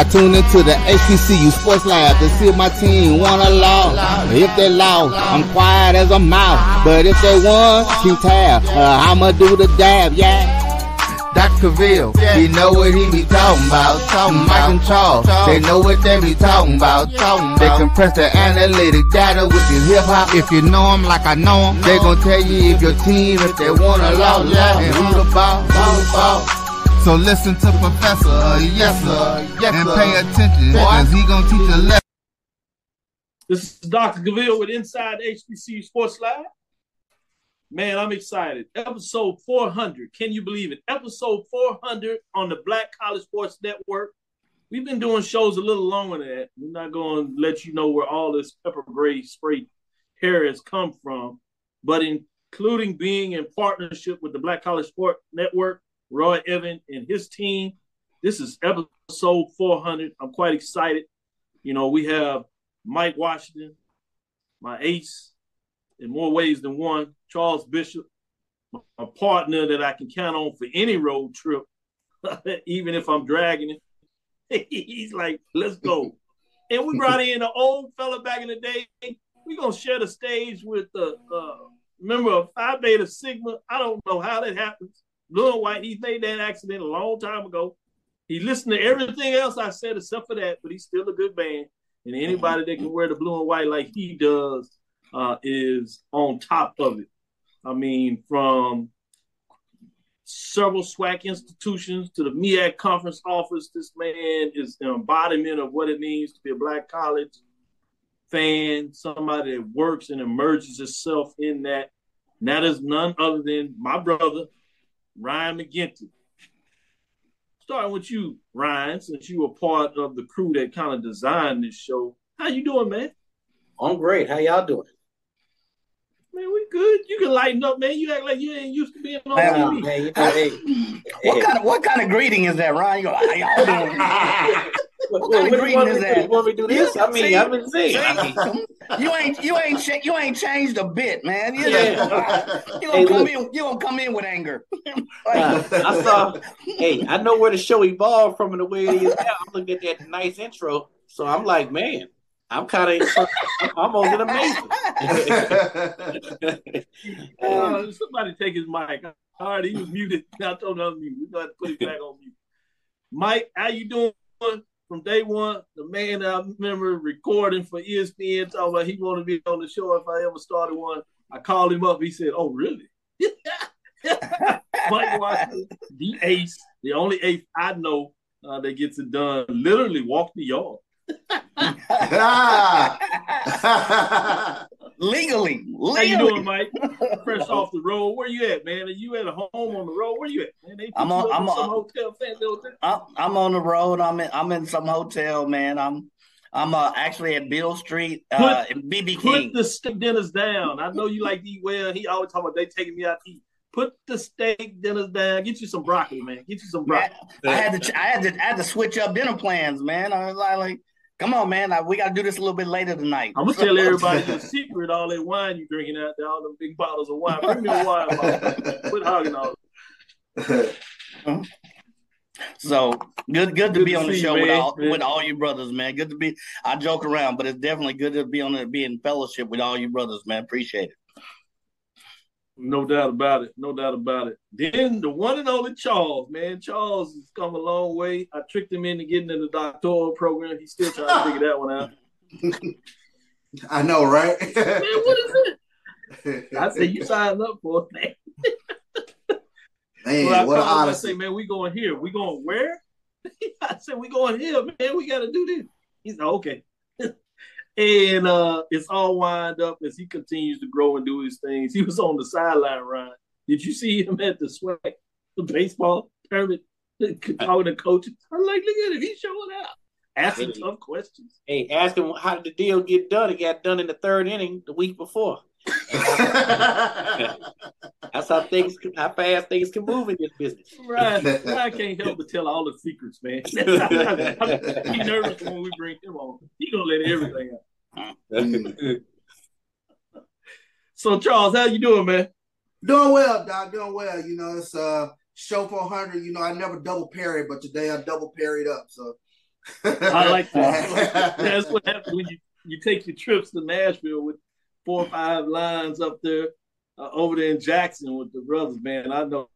Yeah. I tune into the HBCU Sports Lab to see if my team won or lost. If they lost, I'm quiet as a mouse. But if they won, keep tab. Uh, I'ma do the dab, yeah. Dr. Ville, he know what he be talking about. Talking Mike and Charles, they know what they be talking about. They compress the analytic data with the hip hop. If you know 'em like I know 'em, they gon' tell you if your team, if they won or lost, and who the ball, who the ball. So listen to Professor, uh, yes sir, yes, and pay attention, cause he gon' teach a lesson. This is Dr. Cavil with Inside HBCU Sports Live. Man, I'm excited. Episode 400. Can you believe it? Episode 400 on the Black College Sports Network. We've been doing shows a little longer than that. We're not going to let you know where all this pepper gray spray hair has come from, but including being in partnership with the Black College Sport Network, Roy Evan and his team. This is episode 400. I'm quite excited. You know, we have Mike Washington, my ace, in more ways than one. Charles Bishop, a partner that I can count on for any road trip, even if I'm dragging it. He's like, let's go. And we brought in an old fella back in the day. We're gonna share the stage with the uh, member of Phi Beta Sigma. I don't know how that happens. And white, he made that accident a long time ago. He listened to everything else I said except for that, but he's still a good man. And anybody that can wear the blue and white like he does uh, is on top of it. I mean, from several SWAC institutions to the MEAC conference office, this man is the embodiment of what it means to be a black college fan, somebody that works and emerges itself in that. And that is none other than my brother, Ryan McGinty. Starting with you, Ryan, since you were part of the crew that kind of designed this show. How you doing, man? I'm great. How y'all doing? Man, we good. You can lighten up, man. You act like you ain't used to being on Man, TV. man, you know, hey, What hey, kind of what kind of greeting is that, Ryan? You go, how y'all doing? what, what kind of what, greeting what, is what, that? Want me to do this? I mean, See? I've been saying. I you ain't you ain't cha- you ain't changed a bit, man. You Yeah. you Hey, gonna come look. in you gonna come in with anger. uh, I saw. Hey, I know where the show evolved from and the way it is now. I'm looking at that nice intro, so I'm like, man, I'm kind of I'm almost amazing. Uh, somebody take his mic. All right, he was muted. I told him unmute. We got to put him back on mute. Mike, how you doing? From day one, the man that I remember recording for ESPN talking about he wanted to be on the show if I ever started one. I called him up. He said, "Oh, really?" Mike Washington, the ace, the only ace I know uh, that gets it done. Literally walk the yard. legally, How you doing, legally. Mike? Fresh off the road. Where you at, man? Are you at a home on the road? Where you at, man? They put I'm on- I'm on- some hotel. I'm, I'm on the road. I'm in I'm in some hotel, man. I'm I'm uh, actually at Beale Street, uh, BB Put King. the steak dinners down. I know you like to eat well. He always talking about they taking me out to eat. Put the steak dinners down. Get you some broccoli, man. Get you some broccoli. I had to I had to I had to switch up dinner plans, man. I was like, like Come on, man. I, we got to do this a little bit later tonight. I'm gonna tell everybody the secret. All that wine you drinking out there, all them big bottles of wine. Bring me a wine bottle. Quit hogging all. So good, good to Good be to on the show you, with man. all with all you brothers, man. Good to be. I joke around, but it's definitely good to be on the be in fellowship with all you brothers, man. Appreciate it. No doubt about it. No doubt about it. Then the one and only Charles, man. Charles has come a long way. I tricked him into getting in the doctoral program. He's still trying to figure that one out. I know, right? Man, what is it? I said you signed up for it, man. Man, Well, I what an I honesty. say, man, we going here. We going where? I said, we going here, man. We got to do this. He's said, okay. And uh, it's all wind up as he continues to grow and do his things. He was on the sideline, Ryan. Did you see him at the SWAC, the baseball tournament, talking to coaches? I'm like, look at him. He's showing out. Asking Hey. tough questions. Hey, ask him how did the deal get done? It got done in the third inning the week before. That's how things, how fast things can move in this business. Ryan, Ryan can't help but tell all the secrets, man. He's nervous when we bring him on. He gonna let everything out. So Charles, how you doing, man? Doing well, Doc. Doing well. You know, it's uh show 400. You know, I never double parried, but today I double parried up. So I like that. That's what happens when you, you take your trips to Nashville with four or five lines up there, uh, over there in Jackson with the brothers, man. I know.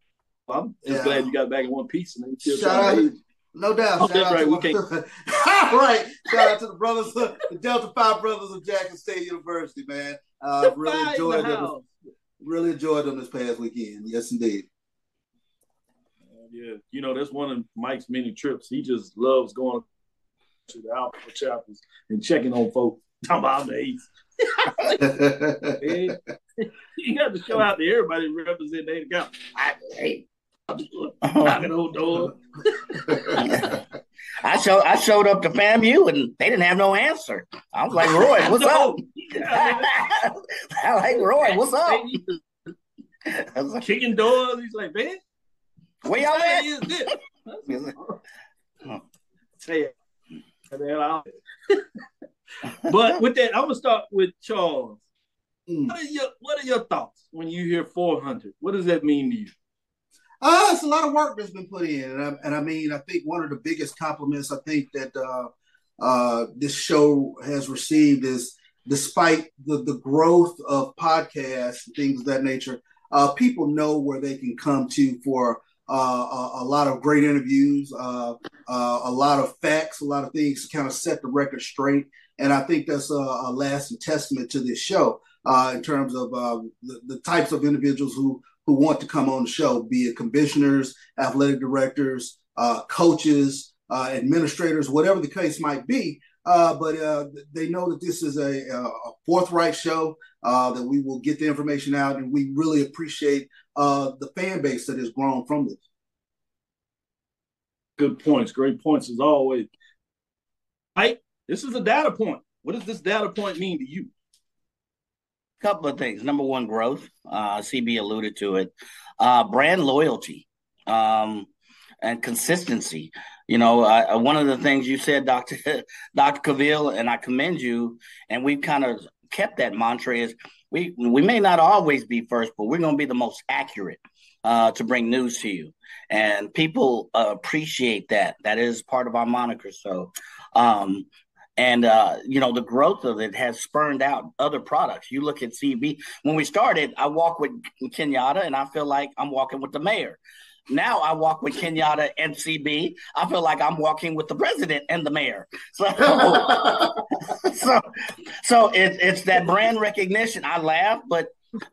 I'm just Yeah. glad you got back in one piece and still Shout out- No doubt. Oh, Shout out right, to we my- right. Shout out to the brothers, the Delta Five brothers of Jackson State University, man. Uh, really Fire in the enjoyed them. Really enjoyed them this past weekend. Yes, indeed. Yeah, you know that's one of Mike's many trips. He just loves going to the Alpha chapters and checking on folks. Talking about the East. You got to show out to everybody representing their account. I, hey, I'm just knocking on door. I showed I showed up to FAMU and they didn't have no answer. I was like, Roy, what's up? I like Roy, what's up? I was like, Kicking doors. He's like, man, Where y'all at? is this? Say it. Man, but with that, I'm gonna start with Charles. Mm. What are your What are your thoughts when you hear 400? What does that mean to you? Uh, it's a lot of work that's been put in, and I, and I mean, I think one of the biggest compliments I think that uh, uh, this show has received is, despite the the growth of podcasts and things of that nature, uh, people know where they can come to for uh, a, a lot of great interviews, uh, uh, a lot of facts, a lot of things to kind of set the record straight, and I think that's a, a lasting testament to this show uh, in terms of uh, the, the types of individuals who who want to come on the show, be it commissioners, athletic directors, uh, coaches, uh, administrators, whatever the case might be. Uh, but uh, they know that this is a, a forthright show, that we will get the information out, and we really appreciate the fan base that has grown from this. Good points. Great points as always. Mike, this is a data point. What does this data point mean to you? A couple of things. Number one, growth. Uh, CB alluded to it. Uh, brand loyalty um, and consistency. You know, one of the things you said, Doctor Doctor Cavil, and I commend you. And we've kind of kept that mantra: is we we may not always be first, but we're going to be the most accurate uh, to bring news to you. And people uh, appreciate that. That is part of our moniker. So. Um, and uh, you know the growth of it has spurned out other products. You look at CB. When we started, I walk with Kenyatta, and I feel like I'm walking with the mayor. Now I walk with Kenyatta and CB. I feel like I'm walking with the president and the mayor. So, so, so it, it's that brand recognition. I laugh, but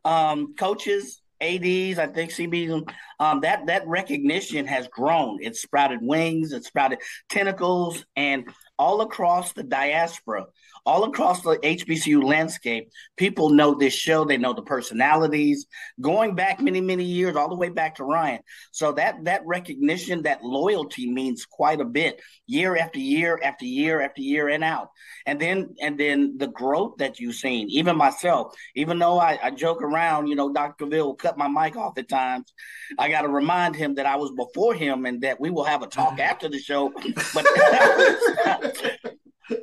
um, coaches, ads, I think CB, um, that that recognition has grown. It's sprouted wings, it's sprouted tentacles, and all across the diaspora, all across the HBCU landscape, people know this show. They know the personalities going back many, many years, all the way back to Ryan. So that that recognition, that loyalty means quite a bit, year after year after year after year and out. And then and then the growth that you've seen, even myself, even though I, I joke around, you know, Dr. Will cut my mic off at times. I got to remind him that I was before him and that we will have a talk after the show. But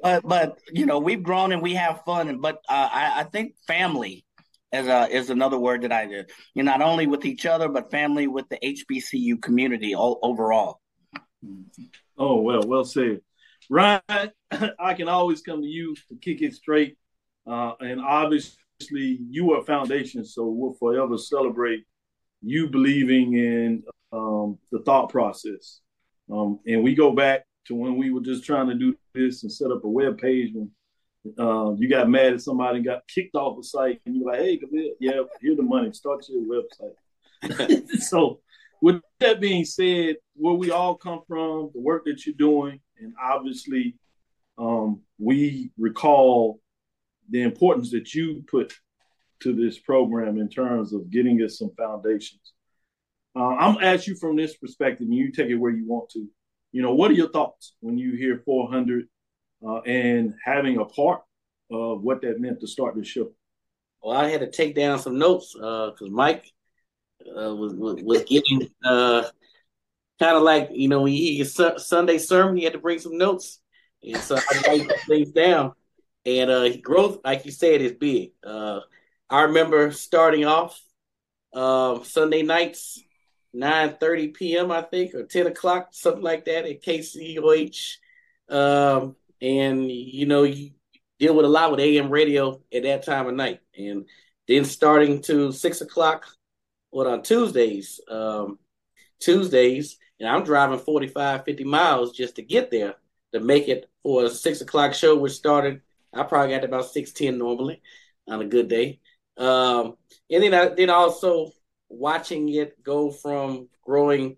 but but you know we've grown and we have fun, and but uh, I, I think family is a, is another word that I do. You know, not only with each other, but family with the HBCU community all, overall. Oh well, well said, Ryan. I can always come to you to kick it straight, uh, and obviously you are a foundation, so we'll forever celebrate you believing in um, the thought process. Um, and we go back to when we were just trying to do this and set up a web page when uh, you got mad at somebody and got kicked off the site, and you're like, "Hey, yeah, here's the money. Start your website." so, with that being said, where we all come from, the work that you're doing, and obviously, um, we recall the importance that you put to this program in terms of getting us some foundations. Uh, I'm ask you from this perspective, and you take it where you want to. You know, what are your thoughts when you hear 400 uh, and having a part of what that meant to start the show? Well, I had to take down some notes because uh, Mike uh, was, was, was getting uh, kind of like you know when hear Sunday sermon, you had to bring some notes, and so I write things down. And uh, growth, like you said, is big. I remember starting off uh, Sunday nights, 9 30 p.m., I think, or 10 o'clock, something like that at KCOH. Um, and, you know, you deal with a lot with AM radio at that time of night. And then starting to 6 o'clock, what, on Tuesdays, um, Tuesdays, and I'm driving 45, 50 miles just to get there to make it for a 6 o'clock show, which started, I probably got about 610 normally on a good day. Um, and then I then also watching it go from growing,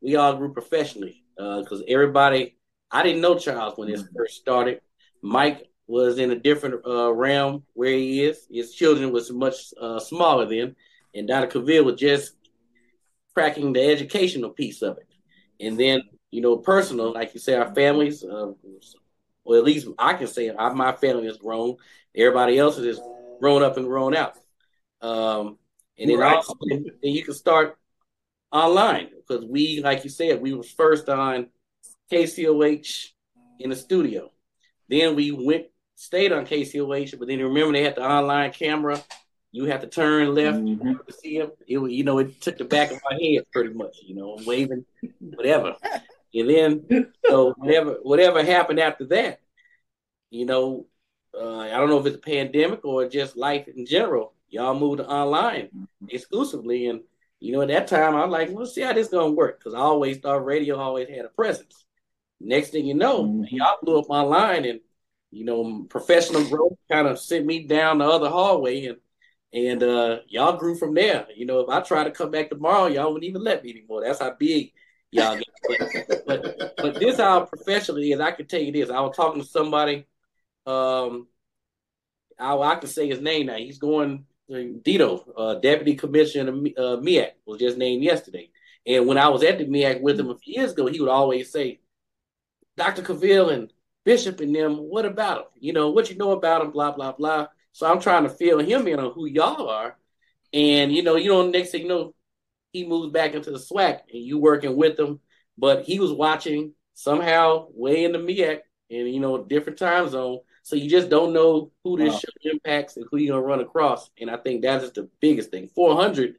we all grew professionally because uh, everybody. I didn't know Charles when this first started. Mike was in a different uh, realm where he is. His children was much uh, smaller then, and Dr. Cavil was just cracking the educational piece of it. And then, you know, personal, like you say, our families, uh, or at least I can say I, my family has grown. Everybody else is grown up and grown out. Um, and then right. also then you can start online because we, like you said, we was first on KCOH in the studio. Then we went stayed on KCOH, but then remember they had the online camera. You have to turn left mm-hmm. to see him. It, you know, it took the back of my head pretty much. You know, I'm waving, whatever. And then, so whatever whatever happened after that, you know, uh, I don't know if it's a pandemic or just life in general. Y'all moved online exclusively, and you know at that time I'm like, let's see how this gonna work because I always thought radio always had a presence. Next thing you know, mm-hmm. y'all blew up online, and you know professional growth kind of sent me down the other hallway, and and uh, y'all grew from there. You know, if I try to come back tomorrow, y'all wouldn't even let me anymore. That's how big y'all get. But, but, but this how professionally is. I can tell you this. I was talking to somebody um, I, I can say his name now. He's going Dito, uh, Deputy Commissioner uh, MEAC, was just named yesterday. And when I was at the MEAC with him a few years ago, he would always say, Dr. Cavil and Bishop and them, what about him? You know, what you know about them, blah, blah, blah. So I'm trying to fill him in on who y'all are. And, you know, you know, next thing you know, he moves back into the SWAC and you working with him. But he was watching somehow way in the MEAC and, you know, different time zone so you just don't know who this wow. show impacts and who you're gonna run across. And I think that is the biggest thing. 400,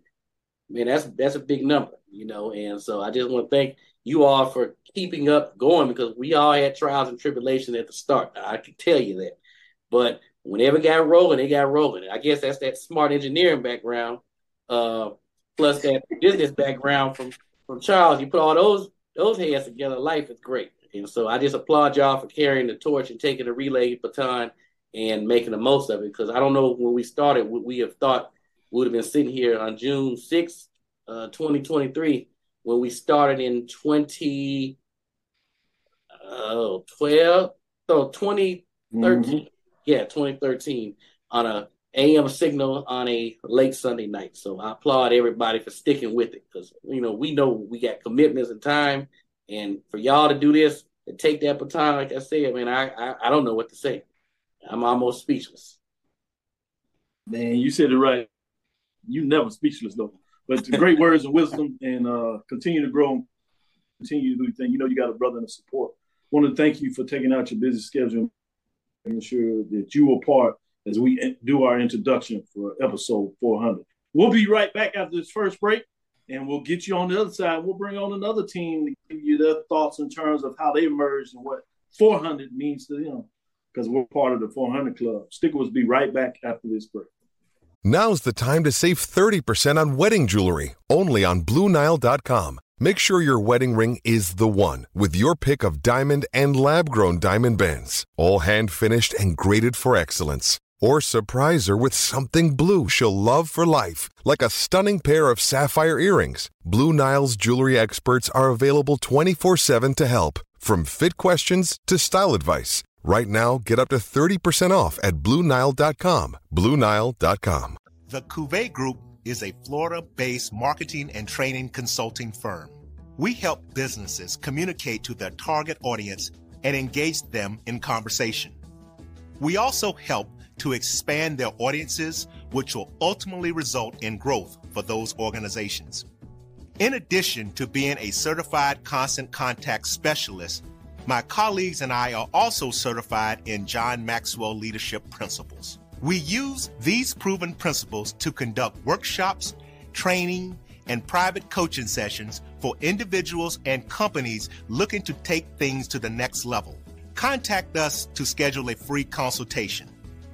man, that's that's a big number, you know. And so I just want to thank you all for keeping up going because we all had trials and tribulations at the start. I can tell you that. But whenever it got rolling, they got rolling. I guess that's that smart engineering background, uh, plus that business background from from Charles. You put all those those heads together, life is great. And so I just applaud y'all for carrying the torch and taking the relay baton and making the most of it. Because I don't know when we started, would we have thought we would have been sitting here on June 6th, uh, 2023, when we started in 2012, uh, so 2013. Mm-hmm. Yeah, 2013 on a AM signal on a late Sunday night. So I applaud everybody for sticking with it because you know we know we got commitments and time and for y'all to do this and take that baton, like I said, man, I, I, I don't know what to say. I'm almost speechless. Man, you said it right. You never speechless though. But great words of wisdom and uh, continue to grow, continue to do things. You know you got a brother and a support. Want to thank you for taking out your busy schedule making sure that you were part as we do our introduction for episode 400. We'll be right back after this first break, and we'll get you on the other side. We'll bring on another team to give you their thoughts in terms of how they emerged and what 400 means to them, because we're part of the 400 Club. Stick. Be right back after this break. Now's the time to save 30% on wedding jewelry, only on BlueNile.com. Make sure your wedding ring is the one with your pick of diamond and lab grown diamond bands, all hand finished and graded for excellence. Or surprise her with something blue she'll love for life, like a stunning pair of sapphire earrings. Blue Nile's jewelry experts are available 24 7 to help, from fit questions to style advice. Right now, get up to 30% off at BlueNile.com. BlueNile.com. The Cuvée Group is a Florida based marketing and training consulting firm. We help businesses communicate to their target audience and engage them in conversation. We also help to expand their audiences, which will ultimately result in growth for those organizations. In addition to being a certified constant contact specialist, my colleagues and I are also certified in John Maxwell Leadership Principles. We use these proven principles to conduct workshops, training, and private coaching sessions for individuals and companies looking to take things to the next level. Contact us to schedule a free consultation.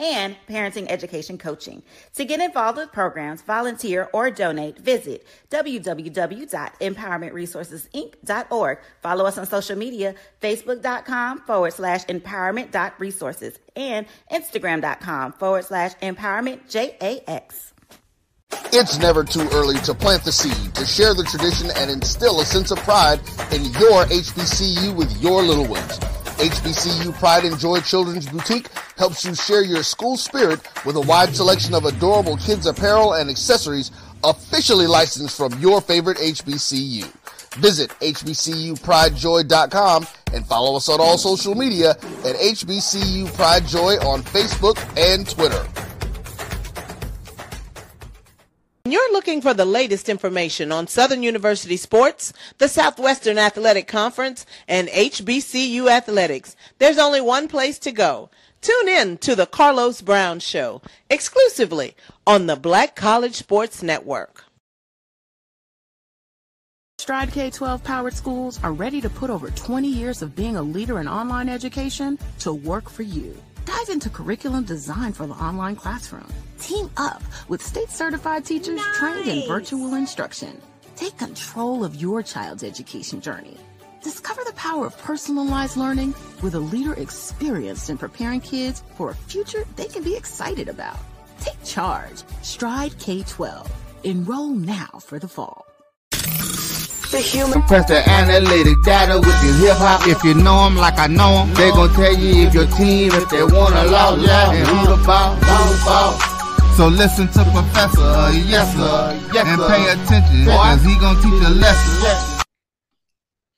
and parenting education coaching. To get involved with programs, volunteer, or donate, visit www.empowermentresourcesinc.org. Follow us on social media, facebook.com forward slash empowerment.resources and instagram.com forward slash empowerment JAX. It's never too early to plant the seed, to share the tradition, and instill a sense of pride in your HBCU with your little ones. HBCU Pride and Joy Children's Boutique helps you share your school spirit with a wide selection of adorable kids apparel and accessories officially licensed from your favorite HBCU. Visit hbcupridejoy.com and follow us on all social media at HBCU Pride Joy on Facebook and Twitter. When you're looking for the latest information on Southern University sports, the Southwestern Athletic Conference, and HBCU athletics. There's only one place to go. Tune in to the Carlos Brown Show exclusively on the Black College Sports Network. Stride K 12 powered schools are ready to put over 20 years of being a leader in online education to work for you. Dive into curriculum design for the online classroom. Team up with state certified teachers nice. trained in virtual instruction. Take control of your child's education journey. Discover the power of personalized learning with a leader experienced in preparing kids for a future they can be excited about. Take charge. Stride K 12. Enroll now for the fall. The human. Compress the analytic data with your hip hop. If you know them like I know them, they gon' tell you if your team, if they wanna lose, yeah, and who the ball, who the ball. So listen to Professor, uh, yes sir, yes, and pay attention, cause he gonna teach a lesson.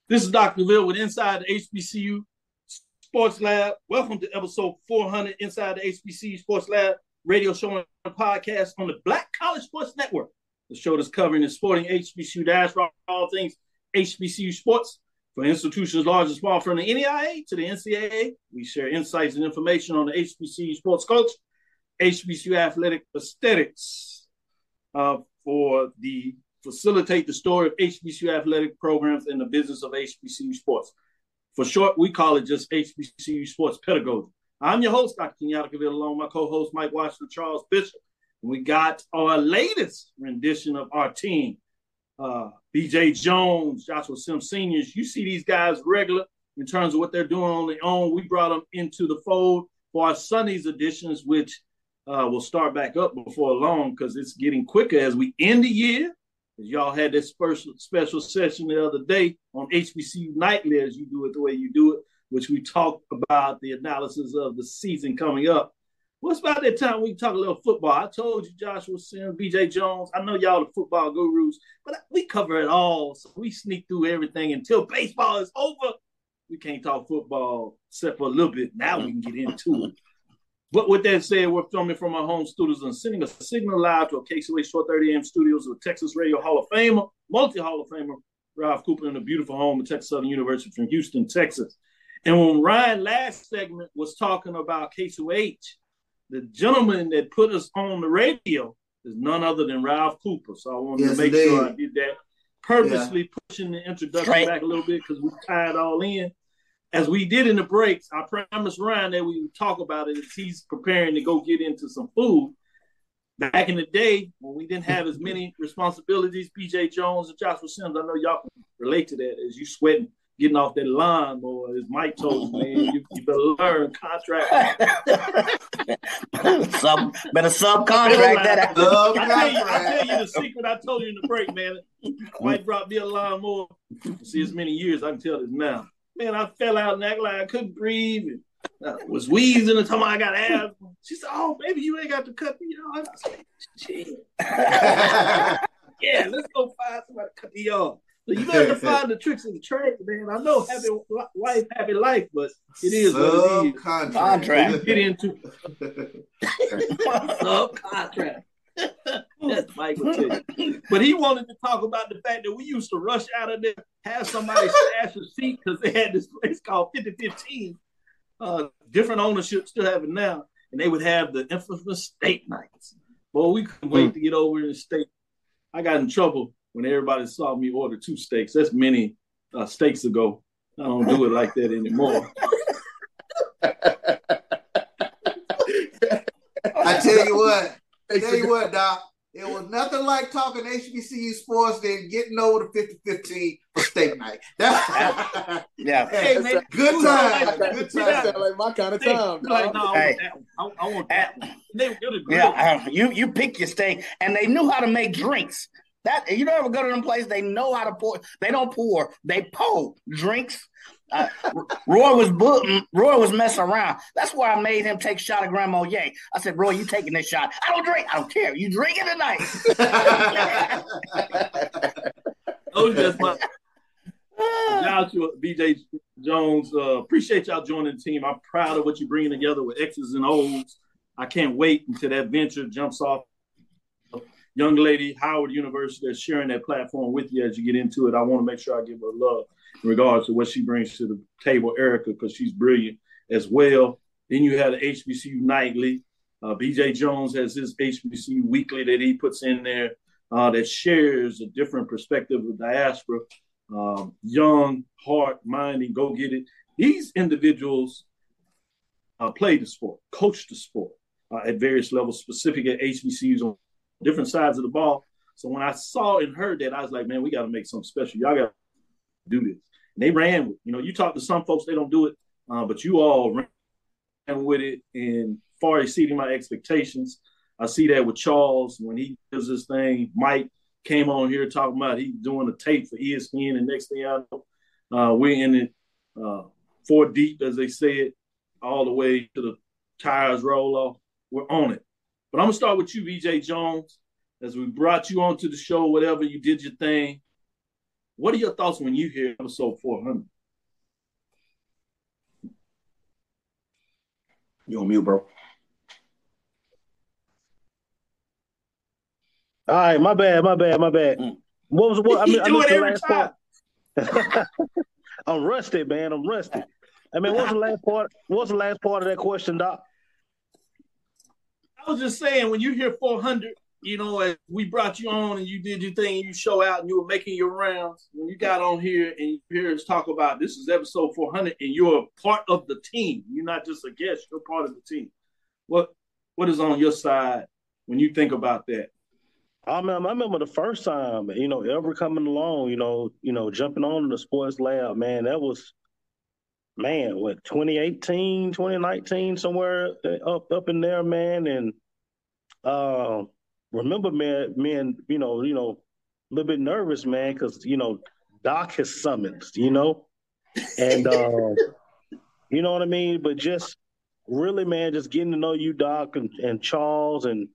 This is Dr. Ville with Inside the HBCU Sports Lab. Welcome to episode 400 Inside the HBCU Sports Lab radio show and podcast on the Black College Sports Network the show that's covering the sporting HBCU dash all things HBCU sports. For institutions large and small, from the NAIA to the NCAA, we share insights and information on the HBCU sports coach, HBCU athletic aesthetics, uh, for the facilitate the story of HBCU athletic programs and the business of HBCU sports. For short, we call it just HBCU sports pedagogy. I'm your host, Dr. Kenyatta Cavil, along with my co-host Mike Washington, Charles Bishop. We got our latest rendition of our team. Uh, BJ Jones, Joshua Simms seniors. You see these guys regular in terms of what they're doing on their own. We brought them into the fold for our Sunday's editions, which uh, will start back up before long because it's getting quicker as we end the year. Y'all had this special special session the other day on HBCU Nightly, as you do it the way you do it, which we talked about the analysis of the season coming up. What's about that time we talk a little football? I told you Joshua Simms, BJ Jones. I know y'all the football gurus, but we cover it all. So we sneak through everything until baseball is over. we can't talk football except for a little bit. Now we can get into it. But with that said, we're filming from our home studios and sending a signal live to a KCOH 430 AM studios with Texas Radio Hall of Famer, multi Hall of Famer Ralph Cooper in a beautiful home at Texas Southern University from Houston, Texas. And when Ryan last segment was talking about KCOH, the gentleman that put us on the radio is none other than Ralph Cooper. So I wanted Yes, to make indeed. sure I did that. Purposely pushing the introduction Straight. back a little bit because we tied all in. As we did in the breaks, I promised Ryan that we would talk about it as he's preparing to go get into some food. Back in the day, when we didn't have as many responsibilities, BJ Jones and Joshua Simms, I know y'all can relate to that as you sweating, getting off that line, or as Mike told man, you, you better learn contract. Sub, better subcontract that. I tell, you, I tell you the secret I told you in the break, man. Mike brought me a lawnmower. See, as many years, I can tell this now. Man, I fell out and acted like I couldn't breathe and uh, was wheezing and talking I got asthma. She said, Oh, baby, you ain't got to cut me off. I said, "Shit." yeah, let's go find somebody to cut me off. So you better find the tricks of the trade, man. I know happy li- wife, happy life, but it is what it is. Subcontract. Contract. Get into subcontract. That's Michael tell you. But he wanted to talk about the fact that we used to rush out of there, have somebody stash a seat because they had this place called 5015. Uh, different ownership still have it now, and they would have the infamous state nights. Boy, we couldn't wait to get over in the state. I got in trouble when everybody saw me order two steaks. That's many uh, steaks ago. I don't do it like that anymore. I tell you what, I tell you what, Doc. It was nothing like talking HBCU sports than getting over the 50-15 for steak night. That, Yeah. Hey, man, good time. Like, Good yeah. time. Sound like my kind of Hey, time. like, dog. no, I Hey. want that one. I, I want that one. They were the grill. Yeah, uh, you you pick your steak, and they knew how to make drinks. That you don't ever go to them places. They know how to pour. They don't pour. They pour drinks. Uh, Roy was bu- Roy was messing around. That's why I made him take a shot of Grandma Ye. I said, Roy, you taking this shot? I don't drink. I don't care. You drinking tonight? Those just my Joshua, BJ Jones. Uh, appreciate y'all joining the team. I'm proud of what you're bringing together with X's and O's. I can't wait until that venture jumps off. Young lady, Howard University, that's sharing that platform with you as you get into it. I want to make sure I give her love in regards to what she brings to the table, Erica, because she's brilliant as well. Then you have the HBCU Nightly. Uh, BJ Jones has his HBCU Weekly that he puts in there uh, that shares a different perspective of diaspora. Um, young, heart, minding, go get it. These individuals uh, play the sport, coach the sport uh, at various levels, specific at HBCUs on different sides of the ball. So when I saw and heard that, I was like, man, we got to make something special. Y'all got to do this. And they ran with. You know, you talk to some folks, they don't do it, uh, but you all ran with it and far exceeding my expectations. I see that with Charles when he does this thing. Mike came on here talking about he doing a tape for ESPN, and next thing I know, uh, we're in it uh, four deep, as they say it, all the way to the tires roll off. We're on it. But I'm gonna start with you, BJ Jones, as we brought you onto the show. Whatever you did your thing. What are your thoughts when you hear episode 400? You on mute, bro? All right, my bad, my bad, my bad. Mm. What was what? I mean, I You do missed it the every last part. I'm rusty, man. I'm rusty. I mean, what's the last part? What's the last part of that question, Doc? I was just saying, when you hear 400, you know, as we brought you on and you did your thing, you show out and you were making your rounds. When you got on here and you hear us talk about this is episode 400 and you're part of the team. You're not just a guest, you're part of the team. What What is on your side when you think about that? I remember, I remember the first time, you know, ever coming along, you know, you know, jumping on the sports lab, man, that was, man, what, 2018, 2019, somewhere up up in there, man. And uh, remember, man, me and, you know, you know, a little bit nervous, man, because, you know, Doc has summoned, you know, and, uh, you know what I mean? But just really, man, just getting to know you, Doc, and, and Charles and,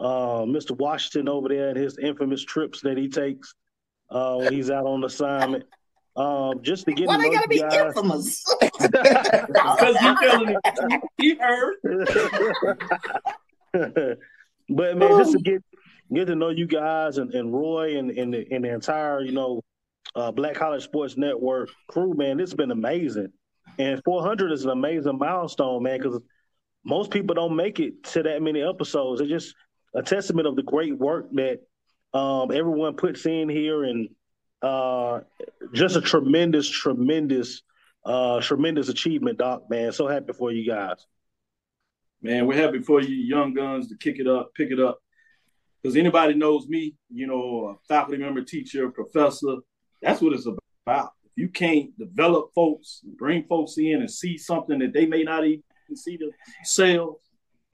uh, Mr. Washington over there and his infamous trips that he takes uh, when he's out on assignment. Um, just to get Why they gotta be guys. infamous? Because he telling me he heard. but man, just to get get to know you guys and, and Roy and, and the and the entire, you know, uh, Black College Sports Network crew, man, it's been amazing. And 400 is an amazing milestone, man, because most people don't make it to that many episodes. It's just a testament of the great work that um, everyone puts in here, and uh, just a tremendous, tremendous, uh, tremendous achievement, Doc. Man, so happy for you guys. Man, we're happy for you, young guns, to kick it up, pick it up. Because anybody knows me, you know, a faculty member, teacher, professor, that's what it's about. If you can't develop folks, bring folks in and see something that they may not even see themselves,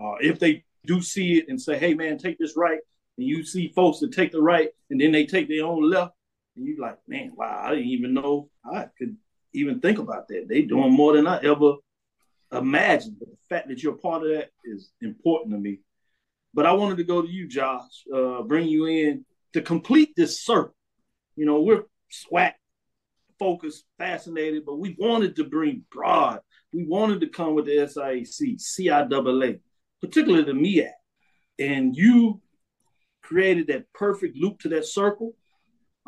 uh, if they do see it and say, hey, man, take this right, and you see folks that take the right and then they take their own left, and you like, man, wow, I didn't even know I could even think about that. They doing more than I ever imagined. But the fact that you're part of that is important to me. But I wanted to go to you, Josh, uh, bring you in to complete this circle. You know, we're SWAC focused, fascinated, but we wanted to bring broad. We wanted to come with the SIAC, CIAA, particularly the MEAC. And you created that perfect loop to that circle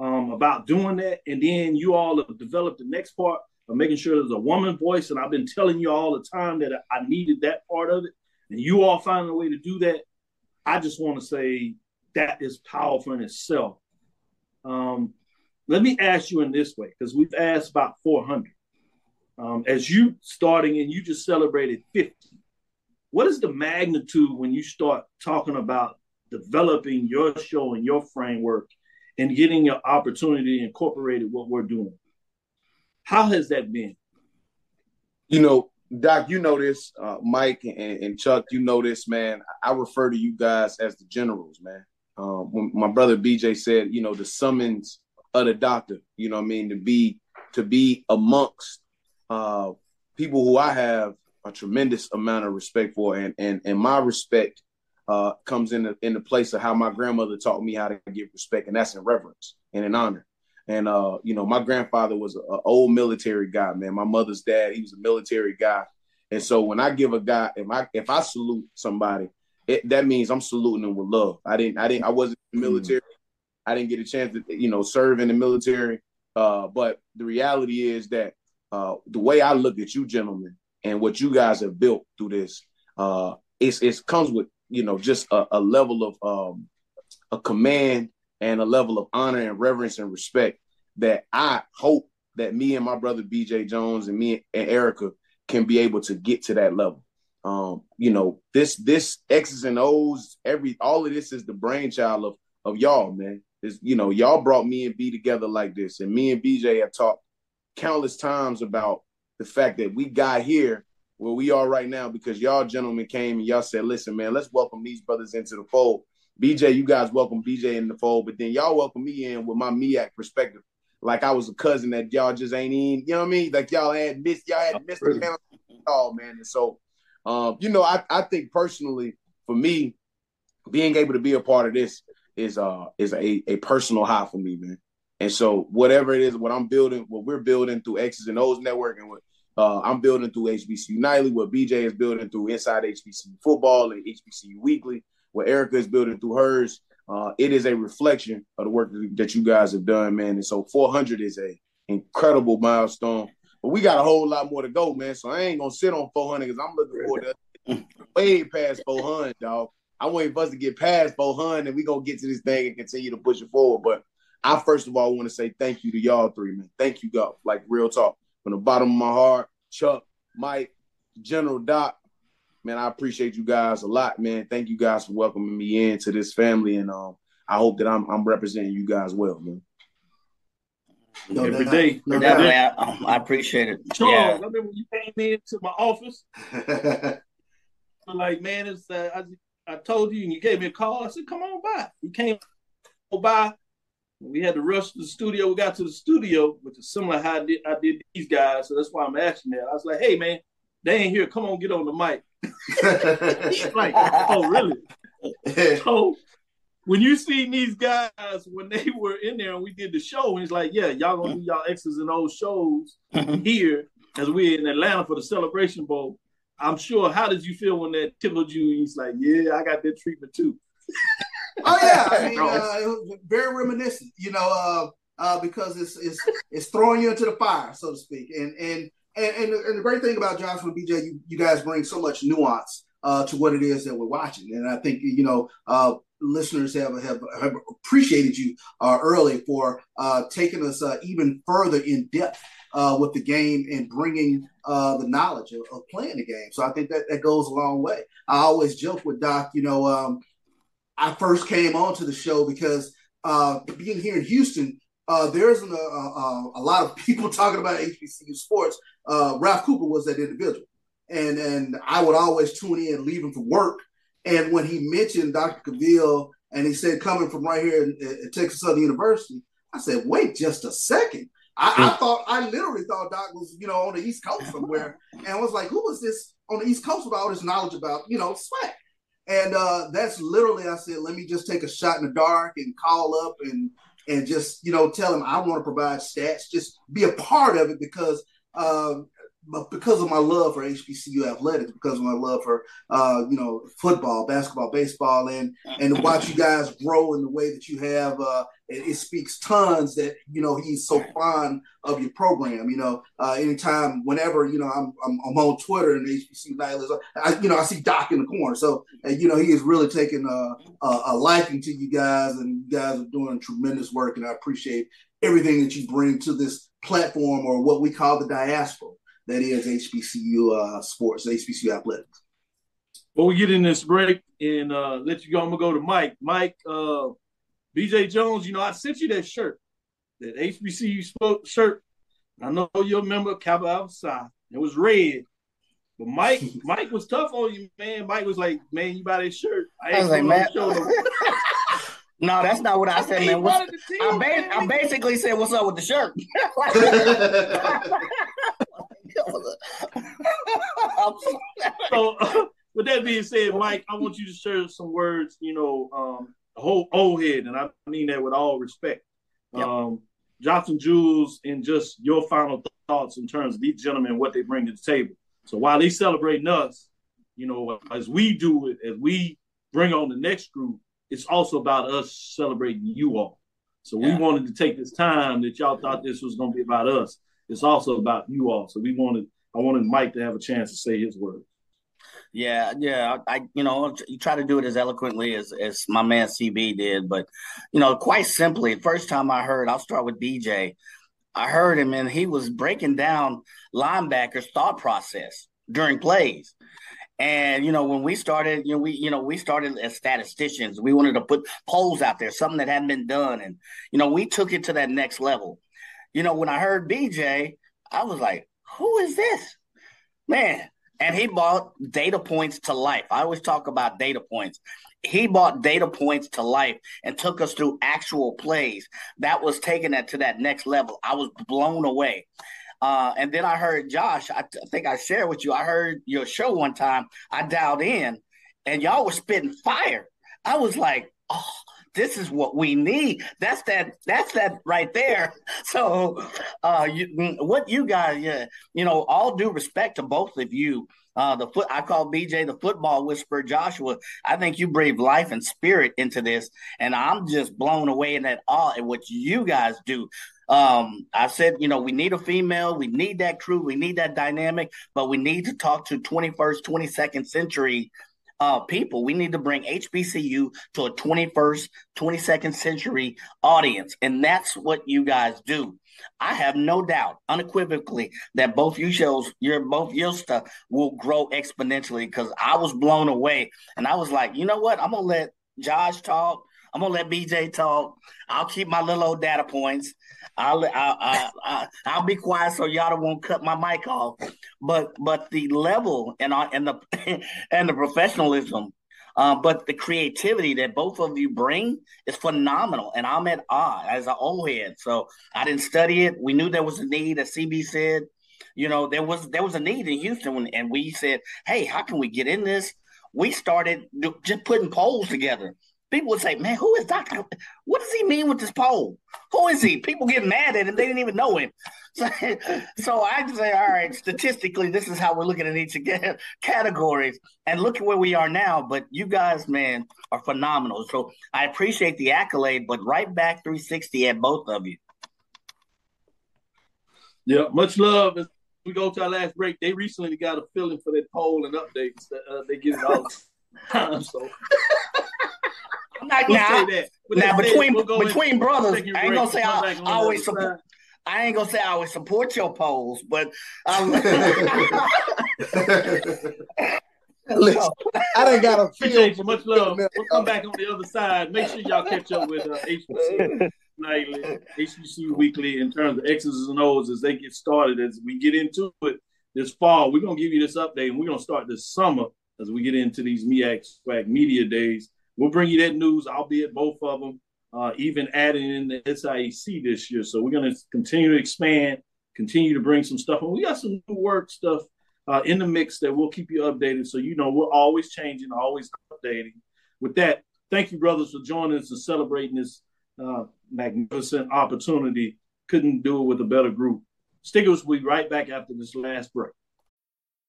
um, about doing that. And then you all have developed the next part of making sure there's a woman voice. And I've been telling you all the time that I needed that part of it. And you all finding a way to do that. I just want to say that is powerful in itself. Um, let me ask you in this way, because we've asked about 400. Um, as you starting and you just celebrated 50, what is the magnitude when you start talking about developing your show and your framework and getting your opportunity incorporated what we're doing? How has that been? You know, Doc, you know this, uh, Mike and, and Chuck, you know this, man. I refer to you guys as the generals, man. Um, when my brother BJ said, you know, the summons of the doctor, you know I mean, to be to be amongst uh, people who I have a tremendous amount of respect for, and and and my respect uh, comes in the in the place of how my grandmother taught me how to give respect, and that's in reverence and in honor. And uh, you know, my grandfather was an old military guy, man. My mother's dad, he was a military guy, and so when I give a guy, if I if I salute somebody, it, that means I'm saluting them with love. I didn't, I didn't, I wasn't in the military. I didn't get a chance to, you know, serve in the military. Uh, but the reality is that uh, the way I look at you, gentlemen, and what you guys have built through this, uh, it's it comes with you know just a, a level of um, a command and a level of honor and reverence and respect that I hope that me and my brother BJ Jones and me and Erica can be able to get to that level. Um, you know, this this X's and O's, every all of this is the brainchild of of y'all, man. Is you know, y'all brought me and B together like this, and me and BJ have talked countless times about the fact that we got here where we are right now because y'all gentlemen came and y'all said, listen, man, let's welcome these brothers into the fold. BJ, you guys welcome BJ in the fold, but then y'all welcome me in with my MEAC perspective. Like I was a cousin that y'all just ain't in, you know what I mean? Like y'all had missed, y'all had missed the channel. Oh man. And so um, you know, I, I think personally for me, being able to be a part of this is uh is a, a personal high for me, man. And so whatever it is, what I'm building, what we're building through X's and O's network and what uh, I'm building through HBCU Nightly, what BJ is building through Inside HBCU Football and HBCU Weekly, what Erica is building through hers, uh, it is a reflection of the work that you guys have done, man. And so 400 is a incredible milestone. But we got a whole lot more to go, man. So I ain't gonna sit on 400 because I'm looking forward to way past 400, dog. I'm waiting for us to get past 400 and we gonna get to this thing and continue to push it forward. But I first of all want to say thank you to y'all three, man. Thank you, God. Like real talk from the bottom of my heart. Chuck, Mike, General Doc, man, I appreciate you guys a lot, man. Thank you guys for welcoming me into this family, and um, I hope that I'm I'm representing you guys well, man. No, every day. No, Definitely, I, I appreciate it. Charles, yeah. I remember when you came into my office. like, man, it's uh, I, I told you, and you gave me a call. I said, "Come on by." You came by. We had to rush to the studio. We got to the studio, which is similar how I did, I did these guys. So that's why I'm asking that. I was like, "Hey, man, they ain't here. Come on, get on the mic." He's like, "Oh, really?" so when you see these guys when they were in there and we did the show, and he's like, "Yeah, y'all gonna do y'all X's and O's shows here as we're in Atlanta for the Celebration Bowl." I'm sure. How did you feel when that tickled you? He's like, "Yeah, I got that treatment too." Oh yeah, I mean, uh, very reminiscent, you know, uh, uh, because it's it's it's throwing you into the fire, so to speak. And and and and, and the great thing about Joshua and BJ, you, you guys bring so much nuance uh, to what it is that we're watching, and I think you know. Uh, listeners have, have, have appreciated you uh, early for uh, taking us uh, even further in depth uh, with the game and bringing uh, the knowledge of, of, playing the game. So I think that that goes a long way. I always joke with Doc, you know, um, I first came onto the show because uh, being here in Houston, uh, there isn't a, a, a, lot of people talking about HBCU sports. Uh, Ralph Cooper was that individual, and and I would always tune in, leaving for work. And when he mentioned Dr. Cavil, and he said coming from right here at Texas Southern University, I said, wait just a second. I, I, thought I literally thought Doc was, you know, on the East Coast somewhere, and I was like, who was this on the East Coast with all this knowledge about, you know, SWAC? And uh, that's literally, I said, let me just take a shot in the dark and call up and and just you know tell him I want to provide stats, just be a part of it because um, because of my love for HBCU athletics, because of my love for uh, you know football, basketball, baseball, and and watch you guys grow in the way that you have, uh, it, it, speaks tons that you know he's so fond of your program. You know, uh, anytime, whenever you know I'm, I'm, I'm on Twitter and HBCU Nightly, I you know I see Doc in the corner, so you know he is really taking a, a, a liking to you guys, and you guys are doing tremendous work, and I appreciate everything that you bring to this platform or what we call the diaspora that is HBCU uh, sports, HBCU athletics. Well, we get in this break and uh, let you go. I'm gonna go to Mike. Mike, uh, BJ Jones. You know, I sent you that shirt, that HBCU spoke shirt. I know you're a member of Kappa Alpha Psi. It was red, but Mike, Mike was tough on you, man. Mike was like, "Man, you buy that shirt." I, I was like, "Man." No, that's not what I said, man. What's, I, ba- I, basically said, "What's up with the shirt?" so, uh, with that being said, Mike, I want you to share some words. You know, um, whole old head, and I mean that with all respect. Yep. Um, Johnson Jules, and just your final thoughts in terms of these gentlemen, what they bring to the table. So while they celebrating us, you know, as we do it, as we bring on the next group, it's also about us celebrating you all. So we yeah. wanted to take this time that y'all thought this was going to be about us it's also about you all. So we wanted, I wanted Mike to have a chance to say his word. Yeah, yeah. I, you know, you try to do it as eloquently as as my man CB did, but you know, quite simply, first time I heard, I'll start with BJ. I heard him, and he was breaking down linebackers' thought process during plays. And you know, when we started, you know, we you know we started as statisticians. We wanted to put polls out there, something that hadn't been done, and you know, we took it to that next level you know, when I heard BJ, I was like, who is this? Man. And he bought data points to life. I always talk about data points. He bought data points to life and took us through actual plays. That was taking it to that next level. I was blown away. Uh, and then I heard Josh, I, th- I think I shared with you, I heard your show one time. I dialed in and y'all were spitting fire. I was like, oh, this is what we need. That's that. That's that right there. So, uh, you, what you guys, you know, all due respect to both of you. Uh, the foot I call BJ the football whisperer, Joshua. I think you breathe life and spirit into this, and I'm just blown away in that awe at what you guys do. Um, I said, you know, we need a female, we need that crew, we need that dynamic, but we need to talk to 21st, 22nd century uh, people. We need to bring HBCU to a 21st, 22nd century audience. And that's what you guys do. I have no doubt, unequivocally, that both you shows, your both your stuff will grow exponentially because I was blown away. And I was like, you know what? I'm gonna let Josh talk. I'm gonna let BJ talk. I'll keep my little old data points. I'll I, I, I, will be quiet so y'all won't cut my mic off. But but the level and and the and the professionalism, uh, but the creativity that both of you bring is phenomenal. And I'm at awe as an old head. So I didn't study it. We knew there was a need, as CB said. You know, there was there was a need in Houston, and we said, "Hey, how can we get in this?" We started just putting polls together people would say, "Man, who is Doctor? What does he mean with this poll? Who is he?" People get mad at him; they didn't even know him. So, so I say, "All right, statistically, this is how we're looking at each categories, and look at where we are now." But you guys, man, are phenomenal. So I appreciate the accolade, but right back 360 at both of you. Yeah, much love. As we go to our last break, they recently got a feeling for that poll and updates that uh, they get it all the time. So not we'll now. Now between we'll between brothers, I ain't gonna say I, I always support. I ain't gonna say I always support your polls, but um, Listen, I done got a appreciate you. Much love. We'll come back on the other side. Make sure y'all catch up with uh, HBC nightly, HBC weekly in terms of X's and O's as they get started. As we get into it this fall, we're gonna give you this update, and we're gonna start this summer as we get into these MEAC SWAC media days. We'll bring you that news, albeit both of them, uh, even adding in the SIAC this year. So we're gonna continue to expand, continue to bring some stuff, and we got some new work stuff uh, in the mix that we'll keep you updated. So you know we're always changing, always updating. With that, thank you, brothers, for joining us and celebrating this uh, magnificent opportunity. Couldn't do it with a better group. Stickers will be right back after this last break.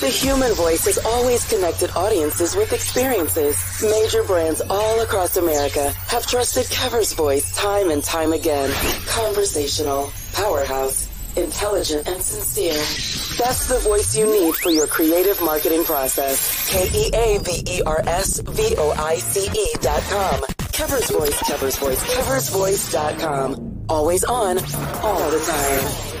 The human voice has always connected audiences with experiences. Major brands all across America have trusted Keaver's voice time and time again. Conversational, powerhouse, intelligent, and sincere. That's the voice you need for your creative marketing process. K-E-A-V-E-R-S-V-O-I-C-E dot com. Keaver's Voice, Keaver's Voice, Keaver's Voice dot com. Always on, all the time.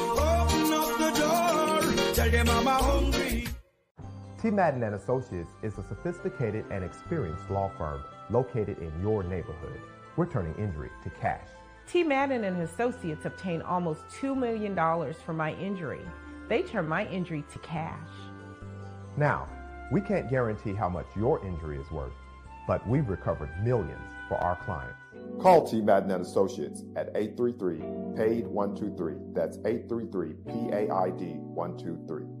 T. Madden and Associates is a sophisticated and experienced law firm located in your neighborhood. We're turning injury to cash. T. Madden and Associates obtained almost $2 million for my injury. They turned my injury to cash. Now, we can't guarantee how much your injury is worth, but we've recovered millions for our clients. Call T. Madden and Associates at 833 PAID 123. That's 833 PAID 123.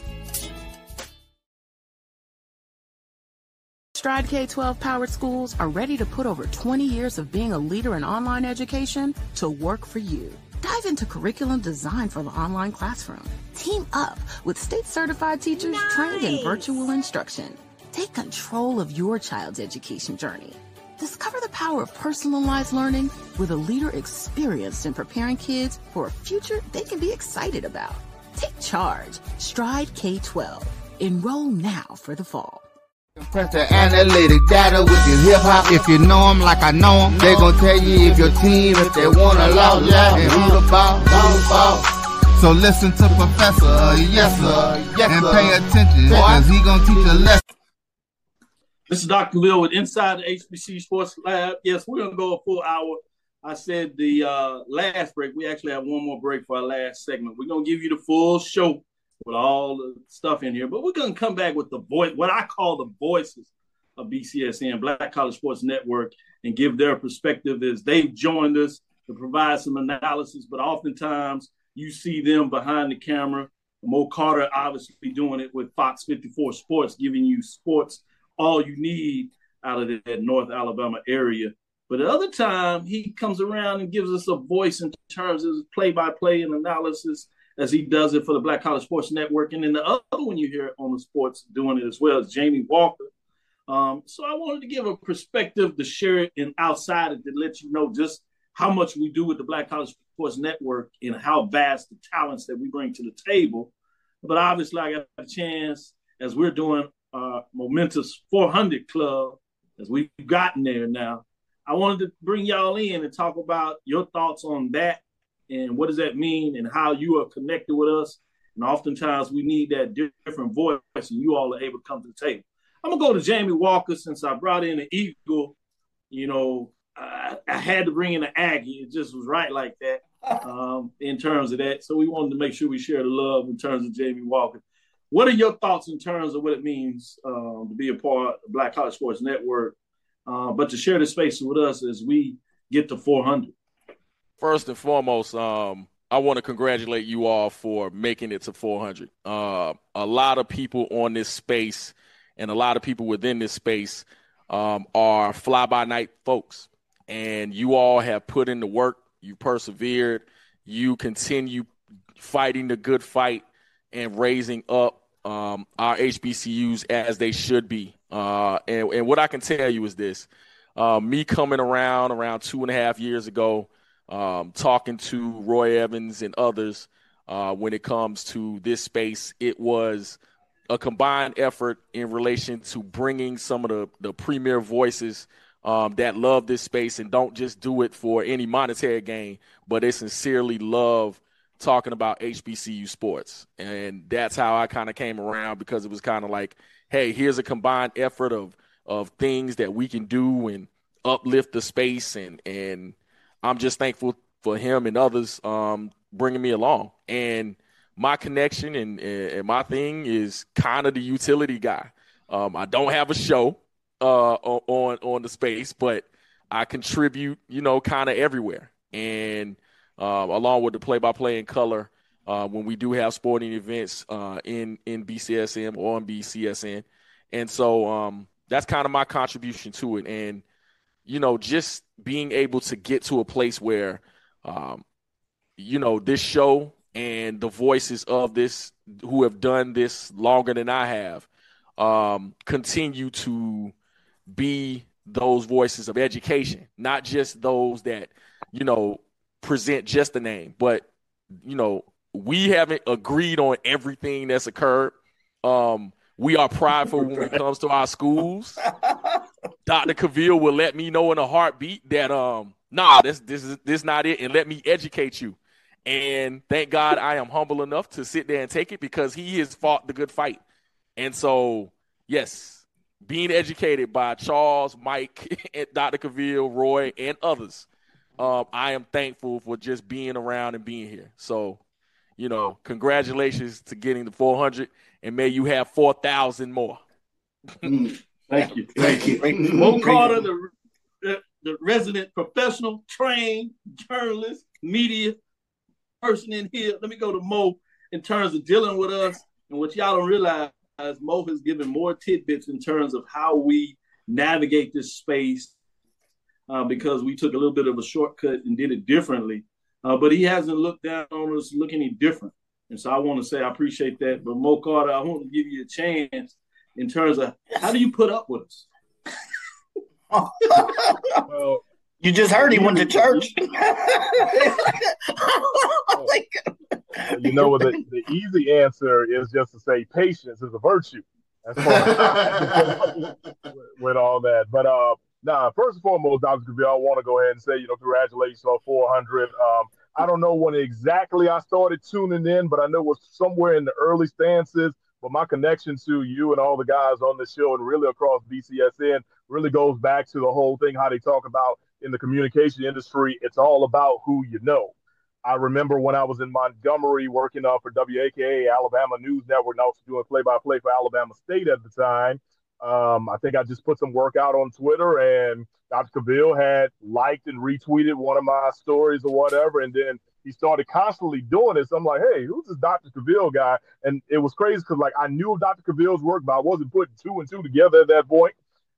Stride K 12 powered schools are ready to put over 20 years of being a leader in online education to work for you. Dive into curriculum design for the online classroom. Team up with state certified teachers nice. trained in virtual instruction. Take control of your child's education journey. Discover the power of personalized learning with a leader experienced in preparing kids for a future they can be excited about. Take charge. Stride K 12. Enroll now for the fall. Press the analytic data with your hip hop. If you know them like I know them, they gon' tell you if your team, if they wanna lose, yeah, and who the ball, who the ball. So listen to Professor, yes sir, yes, and pay attention, cause he gon' teach a lesson. This is Dr. Bill with Inside the HBC Sports Lab. Yes, we're gonna go a full hour. I said the uh, last break. We actually have one more break for our last segment. We're gonna give you the full show with all the stuff in here, but we're gonna come back with the voice, what I call the voices of BCSN, Black College Sports Network, and give their perspective as they've joined us to provide some analysis. But oftentimes you see them behind the camera. Mo Carter obviously doing it with Fox 54 Sports, giving you sports all you need out of that North Alabama area. But at other time, he comes around and gives us a voice in terms of play-by-play and analysis as he does it for the Black College Sports Network. And then the other one you hear on the sports doing it as well is Jamie Walker. Um, so I wanted to give a perspective to share it and outside it to let you know just how much we do with the Black College Sports Network and how vast the talents that we bring to the table. But obviously, I got a chance as we're doing our momentous 400 club as we've gotten there now. I wanted to bring y'all in and talk about your thoughts on that and what does that mean and how you are connected with us. And oftentimes we need that different voice, and you all are able to come to the table. I'm gonna go to Jamie Walker since I brought in an Eagle. You know, I, I had to bring in an Aggie. It just was right like that um, in terms of that. So we wanted to make sure we share the love in terms of Jamie Walker. What are your thoughts in terms of what it means um, to be a part of Black College Sports Network, uh, but to share the space with us as we get to 400? First and foremost, um, I want to congratulate you all for making it to 400. Uh, a lot of people on this space and a lot of people within this space um, are fly by night folks. And you all have put in the work, you persevered, you continue fighting the good fight and raising up um, our HBCUs as they should be. Uh, and, and, what I can tell you is this uh, me coming around around two and a half years ago, um, talking to Roy Evans and others uh, when it comes to this space, it was a combined effort in relation to bringing some of the, the premier voices um, that love this space and don't just do it for any monetary gain, but they sincerely love talking about HBCU sports. And that's how I kind of came around because it was kind of like, hey, here's a combined effort of of things that we can do and uplift the space and and I'm just thankful for him and others um, bringing me along. And my connection and, and my thing is kind of the utility guy. Um, I don't have a show uh, on on the space, but I contribute, you know, kind of everywhere. And uh, along with the play-by-play in color uh, when we do have sporting events uh, in in BCSN or on BCSN, and so um, that's kind of my contribution to it. And you know, just being able to get to a place where, um, you know, this show and the voices of this who have done this longer than I have um, continue to be those voices of education, not just those that, you know, present just the name, but you know, we haven't agreed on everything that's occurred. Um, we are prideful when it comes to our schools. Dr. Cavil will let me know in a heartbeat that um, nah, this this is this not it, and let me educate you. And thank God I am humble enough to sit there and take it because he has fought the good fight. And so, yes, being educated by Charles, Mike, and Dr. Cavil, Roy, and others um, I am thankful for just being around and being here. So, you know, congratulations to getting the 400, and may you have 4,000 more. Mm, thank you. Thank you. Mo Carter, the, the resident professional, trained journalist, media person in here. Let me go to Mo in terms of dealing with us. And what y'all don't realize, Mo has given more tidbits in terms of how we navigate this space uh, because we took a little bit of a shortcut and did it differently. Uh, but he hasn't looked down on us look any different. And so I want to say I appreciate that. But Mo Carter, I want to give you a chance in terms of how do you put up with us? well, you just heard he went to church. you you know the, the easy answer is just to say patience is a virtue. That's with all that. But uh, nah, first and foremost, Dr. Gabriel, I want to go ahead and say, you know, congratulations on 400. Um, I don't know when exactly I started tuning in, but I know it was somewhere in the early stances. But my connection to you and all the guys on the show and really across BCSN really goes back to the whole thing how they talk about in the communication industry. It's all about who you know. I remember when I was in Montgomery working uh, for WAKA, Alabama News Network, and I was doing play by play for Alabama State at the time. Um, I think I just put some work out on Twitter, and Dr. Cavil had liked and retweeted one of my stories or whatever. And then he started constantly doing this. I'm like, hey, who's this Dr. Cavil guy? And it was crazy because, like, I knew of Dr. Cavil's work, but I wasn't putting two and two together at that point.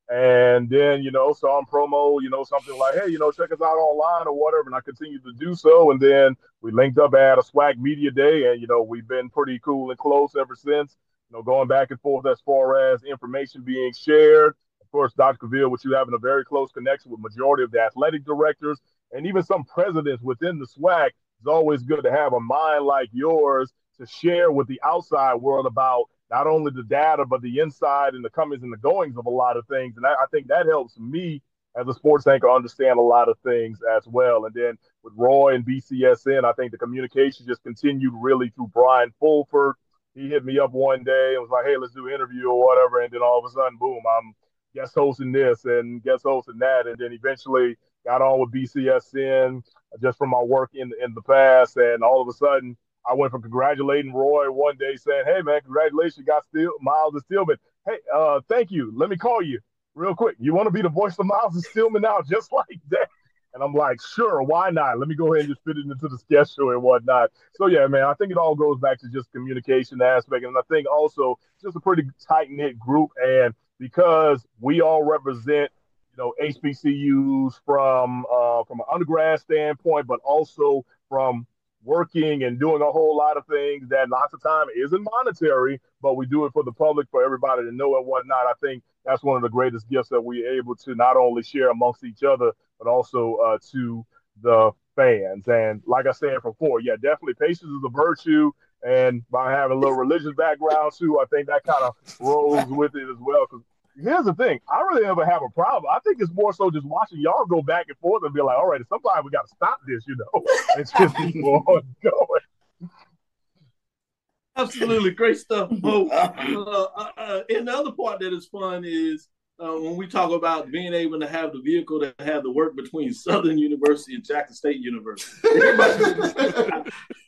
And then, you know, saw him promo, you know, something like, hey, you know, check us out online or whatever. And I continued to do so. And then we linked up at a SWAC Media Day. And, you know, we've been pretty cool and close ever since, you know, going back and forth as far as information being shared. Of course, Dr. Cavil, with you having a very close connection with majority of the athletic directors and even some presidents within the SWAC. It's always good to have a mind like yours to share with the outside world about not only the data, but the inside and the comings and the goings of a lot of things. And I, I think that helps me as a sports anchor understand a lot of things as well. And then with Roy and BCSN, I think the communication just continued really through Bryan Fulford. He hit me up one day and was like, hey, let's do an interview or whatever. And then all of a sudden, boom, I'm guest hosting this and guest hosting that. And then eventually got on with BCSN just from my work in, in the past. And all of a sudden, I went from congratulating Roy one day saying, "Hey man, congratulations, you got Steel Miles and Stillman. Hey, uh, thank you. Let me call you real quick. You want to be the voice of Miles and Stillman now, just like that?" And I'm like, "Sure, why not? Let me go ahead and just fit it into the schedule and whatnot." So yeah, man, I think it all goes back to just communication aspect, and I think also just a pretty tight knit group, and because we all represent you know HBCUs from uh, from an undergrad standpoint, but also from working and doing a whole lot of things that lots of time isn't monetary, but we do it for the public, for everybody to know and whatnot. I think that's one of the greatest gifts that we're able to not only share amongst each other, but also uh, to the fans. And like I said before, yeah, definitely patience is a virtue. And by having a little religious background too, I think that kind of rolls with it as well. Because here's the thing, I really never have a problem. I think it's more so just watching y'all go back and forth and be like, all right, sometimes we got to stop this, you know. It's just keep on going. Absolutely great stuff, Mo. Uh, uh, uh, and the other part that is fun is uh, when we talk about being able to have the vehicle to have the work between Southern University and Jackson State University.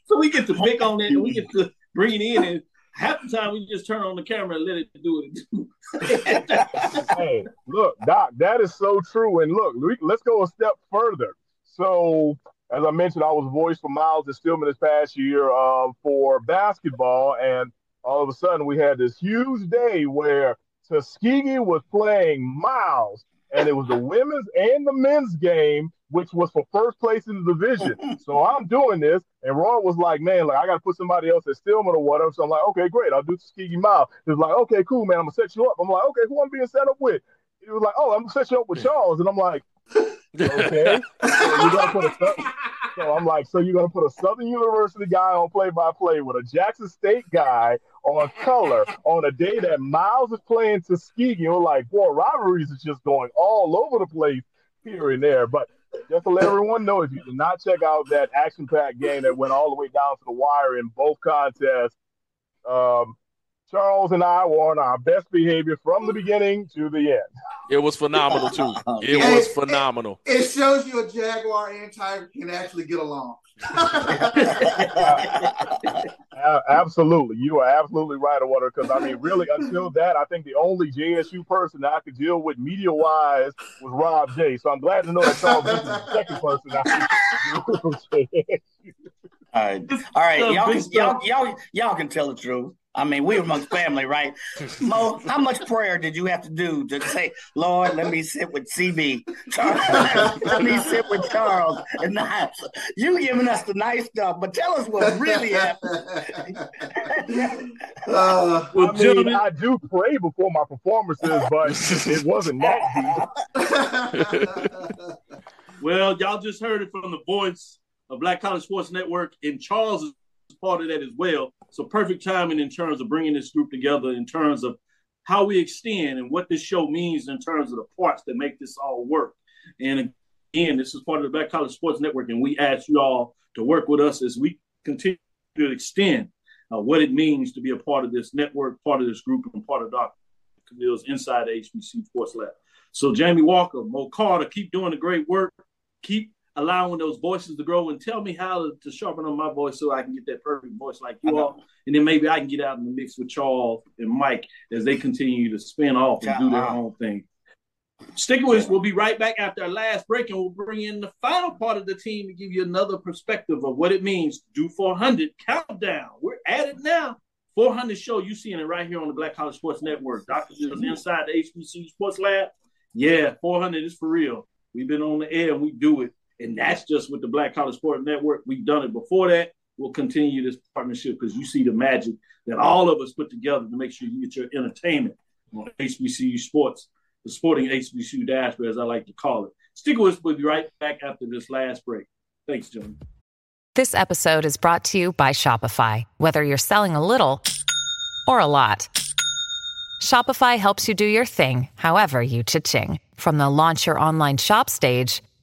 so we get to pick on that and we get to bring it in and half the time we just turn on the camera and let it do it. hey, look, Doc, that is so true. And look, let's go a step further. So, as I mentioned, I was voiced for Miles and Stillman this past year um, for basketball, and all of a sudden we had this huge day where Tuskegee was playing Miles, and it was the women's and the men's game which was for first place in the division. so I'm doing this, and Ron was like, "Man, like I got to put somebody else at Stillman or whatever." So I'm like, "Okay, great, I'll do Tuskegee Mile." He was like, "Okay, cool, man, I'm gonna set you up." I'm like, "Okay, who I'm being set up with?" He was like, "Oh, I'm gonna set you up with Charles," and I'm like, "Okay." so you gotta put a so I'm like, so you're gonna put a Southern University guy on play-by-play with a Jackson State guy on color on a day that Miles is playing Tuskegee. We're like, boy, rivalries is just going all over the place here and there. But just to let everyone know, if you did not check out that action-packed game that went all the way down to the wire in both contests, um, Charles and I were on our best behavior from the beginning to the end. It was phenomenal too. It was phenomenal. It, it shows you a Jaguar and Tiger can actually get along. absolutely, you are absolutely right, Water. Because I mean, really, until that, I think the only JSU person that I could deal with media-wise was Rob J. So I'm glad to know that Charles is the second person I could All right, all right, y'all, y'all, y'all, y'all can tell the truth. I mean, we were amongst family, right? Mo, how much prayer did you have to do to say, Lord, let me sit with CB, Charles, let me sit with Charles, and not you giving us the nice stuff, but tell us what really happened. uh, well, I, mean, I do pray before my performances, but it wasn't that deep. well, y'all just heard it from the voice of Black College Sports Network in Charles' part of that as well. So perfect timing in terms of bringing this group together, in terms of how we extend and what this show means in terms of the parts that make this all work. And again, this is part of the Black College Sports Network, and we ask you all to work with us as we continue to extend uh, what it means to be a part of this network, part of this group, and part of Dr. Cavil's inside HBC Sports Lab. So, Jamie Walker, Mo Carter, keep doing the great work. Keep allowing those voices to grow and tell me how to, to sharpen on my voice so I can get that perfect voice like you all. And then maybe I can get out in the mix with Charles and Mike as they continue to spin off and do their own thing. Sticking with us, we'll be right back after our last break and we'll bring in the final part of the team to give you another perspective of what it means to do 400 countdown. We're at it now. 400 show, you seeing it right here on the Black College Sports Network. Dr. is inside the HBC Sports Lab. Yeah, 400 is for real. We've been on the air and we do it. And that's just with the Black College Sports Network. We've done it before that. We'll continue this partnership because you see the magic that all of us put together to make sure you get your entertainment on HBCU Sports, the sporting HBCU dashboard, as I like to call it. Stick with us. We'll be right back after this last break. Thanks, gentlemen. This episode is brought to you by Shopify. Whether you're selling a little or a lot, Shopify helps you do your thing, however you cha-ching. From the launch your online shop stage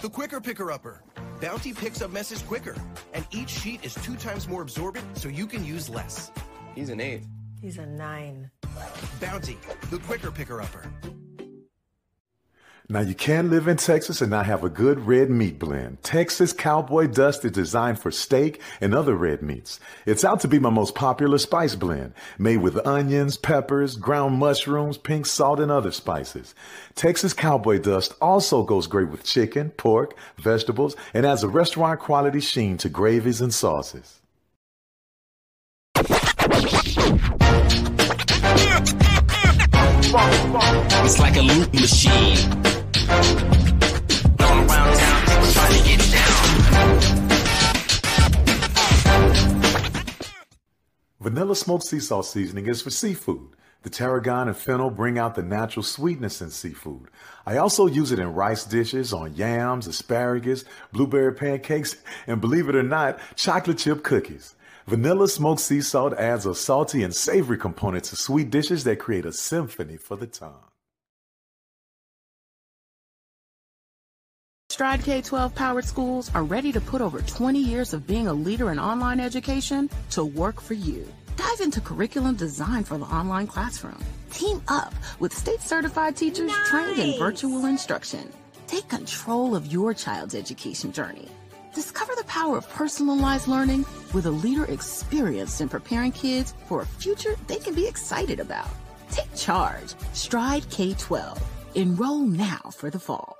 the quicker picker upper. Bounty picks up messes quicker, and each sheet is two times more absorbent, so you can use less. He's an eight. He's a nine. Bounty, the quicker picker upper. Now, you can live in Texas and not have a good red meat blend. Texas Cowboy Dust is designed for steak and other red meats. It's out to be my most popular spice blend, made with onions, peppers, ground mushrooms, pink salt, and other spices. Texas Cowboy Dust also goes great with chicken, pork, vegetables, and adds a restaurant quality sheen to gravies and sauces. It's like a loop machine. Vanilla smoked sea salt seasoning is for seafood. The tarragon and fennel bring out the natural sweetness in seafood. I also use it in rice dishes, on yams, asparagus, blueberry pancakes, and believe it or not, chocolate chip cookies. Vanilla smoked sea salt adds a salty and savory component to sweet dishes that create a symphony for the tongue. Stride K 12 powered schools are ready to put over 20 years of being a leader in online education to work for you. Dive into curriculum design for the online classroom. Team up with state certified teachers trained in virtual instruction. Take control of your child's education journey. Discover the power of personalized learning with a leader experienced in preparing kids for a future they can be excited about. Take charge. Stride K 12. Enroll now for the fall.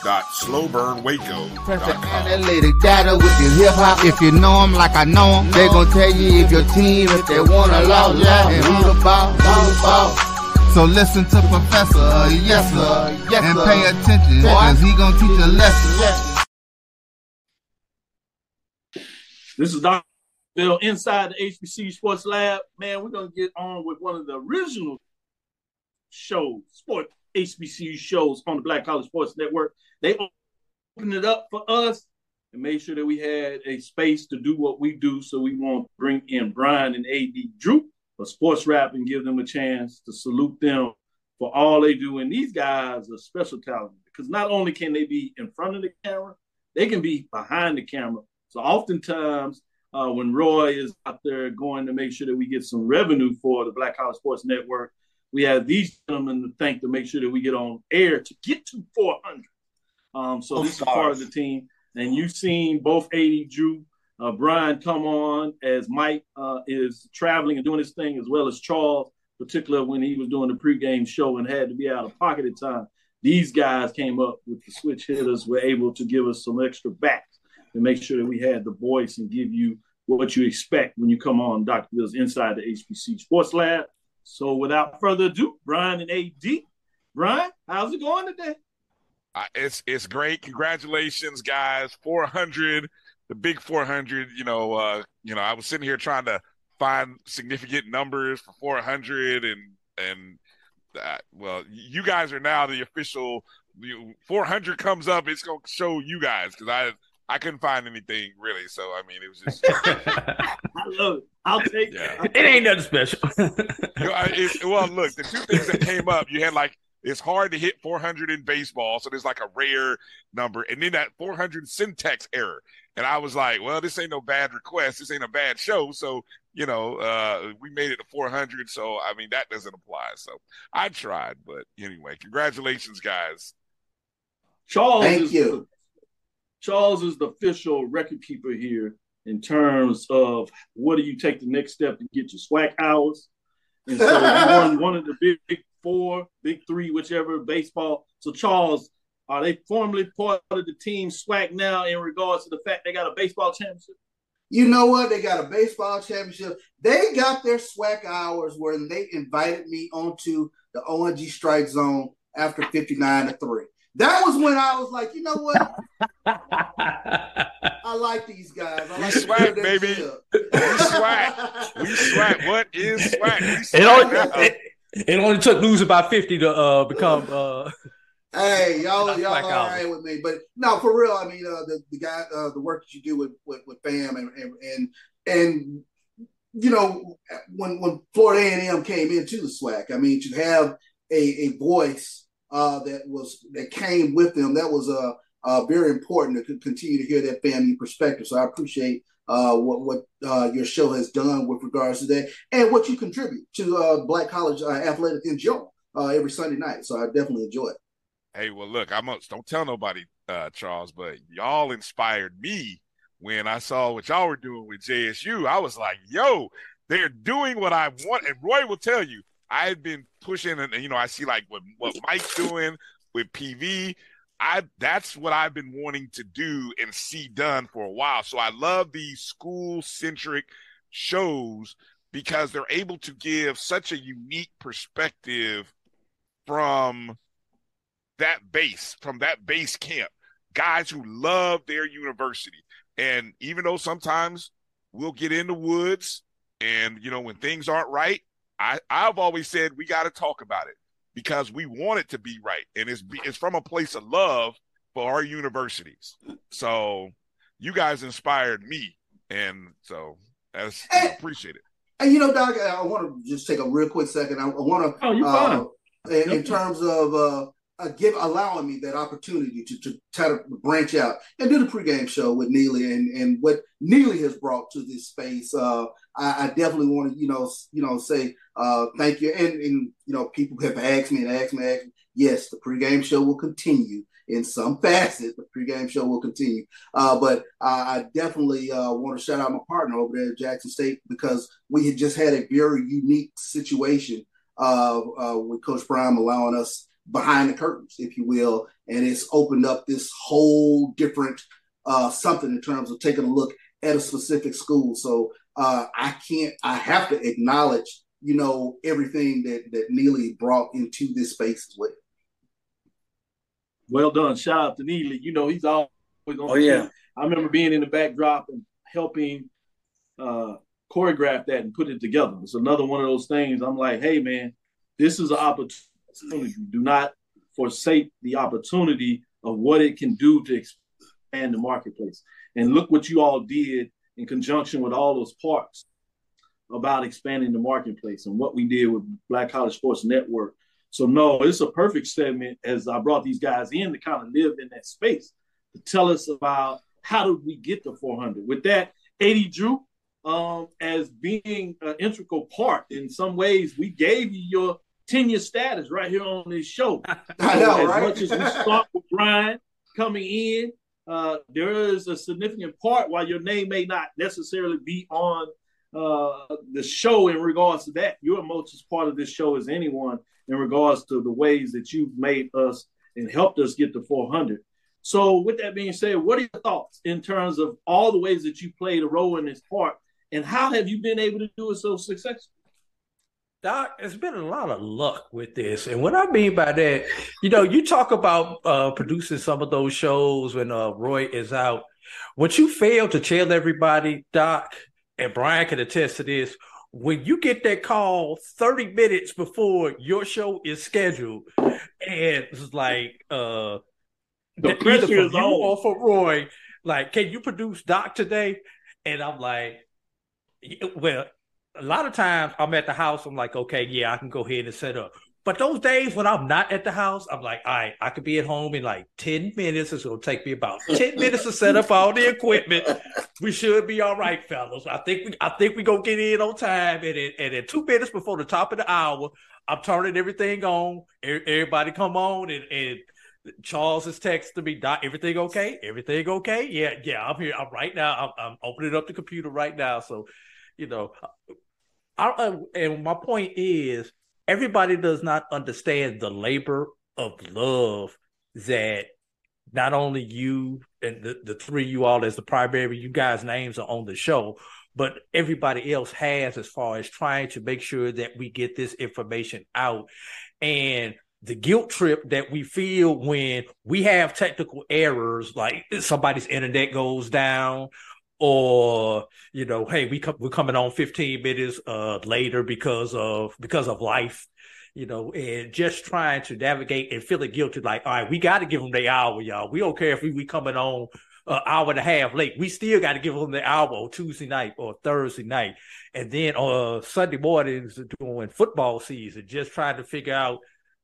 www.slowburnwaco.com. Analytic data with your hip hop. If you know 'em like I know 'em, they gon' tell you if your team, if they wanna law, law, and who the ball, who the ball. So listen to Professor, uh, yes sir, yes, and pay attention, cause he gon' teach a lesson. This is Dr. Bill inside the HBC Sports Lab. Man, we're gonna get on with one of the original shows, sport HBCU shows on the Black College Sports Network. They opened it up for us and made sure that we had a space to do what we do. So we want to bring in Bryan and AD Drew for Sports Wrap and give them a chance to salute them for all they do. And these guys are special talent because not only can they be in front of the camera, they can be behind the camera. So oftentimes uh, when Roy is out there going to make sure that we get some revenue for the Black College Sports Network, we have these gentlemen to thank to make sure that we get on air to get to 400. Um, so this is part of the team. And you've seen both AD Drew, uh, Bryan come on as Mike uh, is traveling and doing his thing, as well as Charles, particularly when he was doing the pregame show and had to be out of pocket at time. These guys came up with the switch hitters, were able to give us some extra backs to make sure that we had the voice and give you what you expect when you come on Dr. Bill's Inside the HBC Sports Lab. So without further ado, Bryan and AD. Bryan, how's it going today? Uh, it's it's great. Congratulations, guys. 400, the big 400. You know, uh, you know, I was sitting here trying to find significant numbers for 400, and and uh, well, you guys are now the official. 400 comes up, it's gonna show you guys because I I couldn't find anything really. So I mean, it was just. I love it. I'll take yeah. it. It ain't nothing special. you know, it, well, look, the two things that came up, you had like it's hard to hit 400 in baseball, so there's like a rare number, and then that 400 syntax error, and I was like, well, this ain't no bad request, this ain't a bad show, so you know, uh, we made it to 400, so I mean that doesn't apply. So I tried, but anyway, congratulations, guys. Charles, thank you. Charles is the official record keeper here in terms of what do you take the next step to get your swag hours. And so you won one of the big, big four, big three, whichever baseball. So Charles, are they formally part of the team swag now in regards to the fact they got a baseball championship? You know what? They got a baseball championship. They got their swag hours where they invited me onto the ONG strike zone after 59 to 3. That was when I was like, you know what? I like these guys. I like we SWAC, baby. we swag. We swag. What is swag? We SWAC it, only, it, it, only took losing by 50 to uh, become. Uh, hey, y'all, y'all all right with me. But no, for real, I mean, uh, the, the guy, uh, the work that you do with, with, with FAM and, and, and, and you know, when when Florida A&M came into the SWAC, I mean, to have a, a voice uh, that was that came with them. That was uh, uh, very important to continue to hear that family perspective. So I appreciate uh, what what uh, your show has done with regards to that, and what you contribute to uh, Black College uh, athletics in general uh, every Sunday night. So I definitely enjoy it. Hey, well, look, I'm don't tell nobody, uh, Charles, but y'all inspired me when I saw what y'all were doing with JSU. I was like, yo, they're doing what I want, and Roy will tell you I've been pushing, and you know, I see like what what Mike's doing with PV. I that's what I've been wanting to do and see done for a while. So I love these school centric shows because they're able to give such a unique perspective from that base, from that base camp. Guys who love their university. And even though sometimes we'll get in the woods and you know when things aren't right, I, I've always said we got to talk about it because we want it to be right, and it's it's from a place of love for our universities. So you guys inspired me, and so that's I appreciate it. And you know, Doc, I want to just take a real quick second. I, I want to, oh, you uh, in, in, terms of uh, uh, give allowing me that opportunity to, to try to branch out and do the pregame show with Neely and, and what Neely has brought to this space. Uh, I, I, definitely want to, you know, you know, say uh, thank you. And, and you know, people have asked me and asked me, asked me, yes, the pregame show will continue in some facet. The pregame show will continue, uh, but I definitely uh, want to shout out my partner over there at Jackson State because we had just had a very unique situation uh, with Coach Brown allowing us behind the curtains, if you will, and it's opened up this whole different uh, something in terms of taking a look at a specific school. So uh, I can't, I have to acknowledge, you know, everything that that Neely brought into this space as well. Well done. Shout out to Neely. You know, he's always on. Oh yeah. I remember being in the backdrop and helping uh, choreograph that and put it together. It's another one of those things. I'm like, hey man, this is an opportunity Do not forsake the opportunity of what it can do to expand the marketplace. And look what you all did in conjunction with all those parts about expanding the marketplace and what we did with Black College Sports Network. So no, it's a perfect segment as I brought these guys in to kind of live in that space to tell us about how did we get to 400. With that, AD Drew um, as being an integral part. In some ways, we gave you your tenure status right here on this show. I know, as right? much as we start with Bryan coming in, uh, there is a significant part while your name may not necessarily be on uh, the show in regards to that. You're most as part of this show as anyone in regards to the ways that you've made us and helped us get to 400. So, with that being said, what are your thoughts in terms of all the ways that you played a role in this part, and how have you been able to do it so successfully? Doc, it's been a lot of luck with this. And what I mean by that, you know, you talk about uh, producing some of those shows when uh, Roy is out. What you fail to tell everybody, Doc, and Bryan can attest to this, when you get that call 30 minutes before your show is scheduled, and it's like uh The pressure from is you on. for Roy, like, can you produce Doc today? And I'm like, well, a lot of times I'm at the house. I'm like, okay, yeah, I can go ahead and set up. But those days when I'm not at the house, I'm like, all right, I could be at home in like 10 minutes. It's going to take me about 10 minutes to set up all the equipment. We should be all right, fellas. I think we I think we gonna get in on time. And in, and two minutes before the top of the hour, I'm turning everything on. Everybody come on and, and Charles is texting me, Doc, everything okay? Everything okay? Yeah, yeah, I'm here. I'm right now. I'm, I'm opening up the computer right now. So, you know, I, I, and my point is, everybody does not understand the labor of love that not only you and the, the three you all as the primary, you guys' names are on the show, but everybody else has as far as trying to make sure that we get this information out. And the guilt trip that we feel when we have technical errors, like somebody's internet goes down, or you know, hey, we come, we're coming on 15 minutes uh, later because of because of life, you know, and just trying to navigate and feeling guilty, like, all right, we got to give them the hour, y'all. We don't care if we we coming on an hour and a half late. We still got to give them the hour on Tuesday night or Thursday night, and then uh Sunday mornings doing football season, just trying to figure out.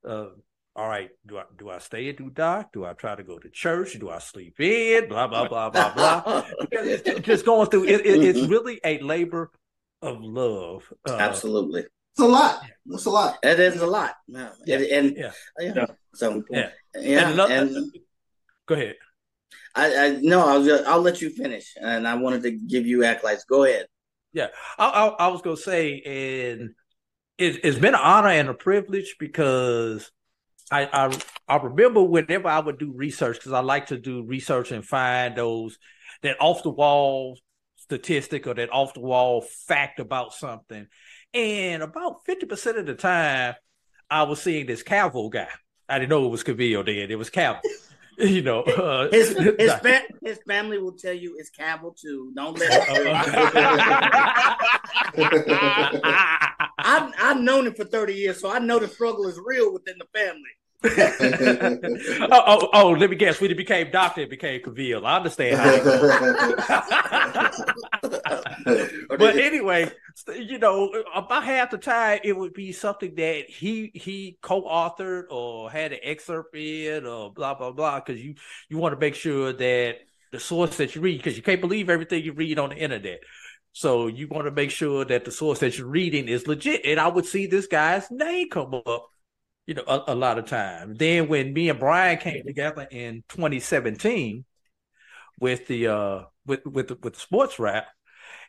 Uh, all right, do I do I stay and do doc? Do I try to go to church? Do I sleep in? Blah blah blah blah blah. Because it's just going through. It, it, it's really a labor of love. Uh, Absolutely. It's a lot. It's a lot. It is a lot. Yeah. Yeah. And, and Yeah. yeah. So Yeah. yeah. And another- and Go ahead. I, I no, I'll I'll let you finish, and I wanted to give you acolytes. Go ahead. Yeah, I, I, I was gonna say, and it, it's been an honor and a privilege because I I, I remember whenever I would do research because I like to do research and find those that off the wall statistic or that off the wall fact about something, and about fifty percent of the time I was seeing this Calvo guy. I didn't know it was Cavil then; it was Calvo. You know, uh, His his, fa- his family will tell you it's Cavil too. Don't let. I've I've known him for thirty years, so I know the struggle is real within the family. oh, oh, oh, let me guess. When it became doctor, it became Cavil. I understand how but anyway, you know, about half the time it would be something that he he co-authored or had an excerpt in or blah blah blah. Because you you want to make sure that the source that you read, because you can't believe everything you read on the internet. So you want to make sure that the source that you're reading is legit. And I would see this guy's name come up you know, a, a lot of times. Then when me and Bryan came together in 2017 with the uh with with the, with the Sports Wrap,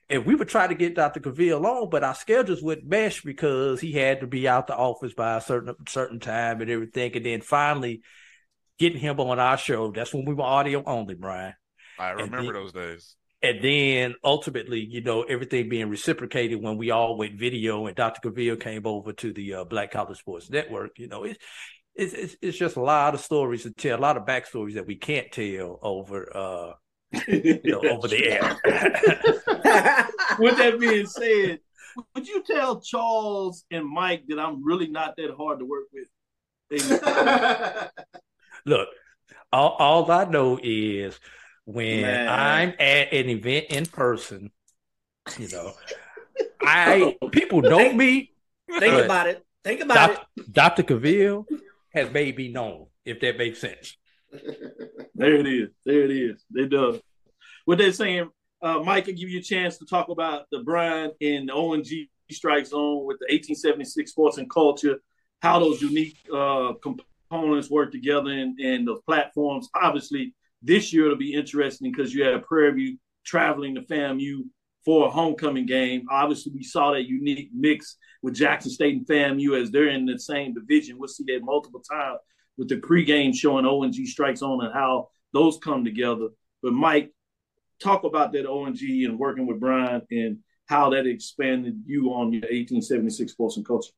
and we would try to get Dr. Cavil on, but our schedules wouldn't mesh because he had to be out the office by a certain certain time and everything. And then finally getting him on our show. That's when we were audio only, Bryan. I remember then- those days. And then ultimately, you know, everything being reciprocated when we all went video and Dr. Cavil came over to the uh, Black College Sports Network. You know, it's, it's it's it's just a lot of stories to tell, a lot of backstories that we can't tell over uh you know over the air. With that being said, would you tell Charles and Mike that I'm really not that hard to work with? Look, all, all I know is when Man. I'm at an event in person, you know, I people know me. Think about it. Think about it. Dr. Cavil has made me known, if that makes sense. There it is. There it is. They do. What they're saying, uh, Mike, I give you a chance to talk about the Bryan and the ONG Strike Zone with the 1876 Sports and Culture, how those unique uh, components work together and, and the platforms. Obviously, this year it'll be interesting because you have Prairie View traveling to FAMU for a homecoming game. Obviously, we saw that unique mix with Jackson State and FAMU as they're in the same division. We'll see that multiple times with the pregame showing ONG strikes on and how those come together. But Mike, talk about that ONG and working with Bryan and how that expanded you on your 1876 sports and culture.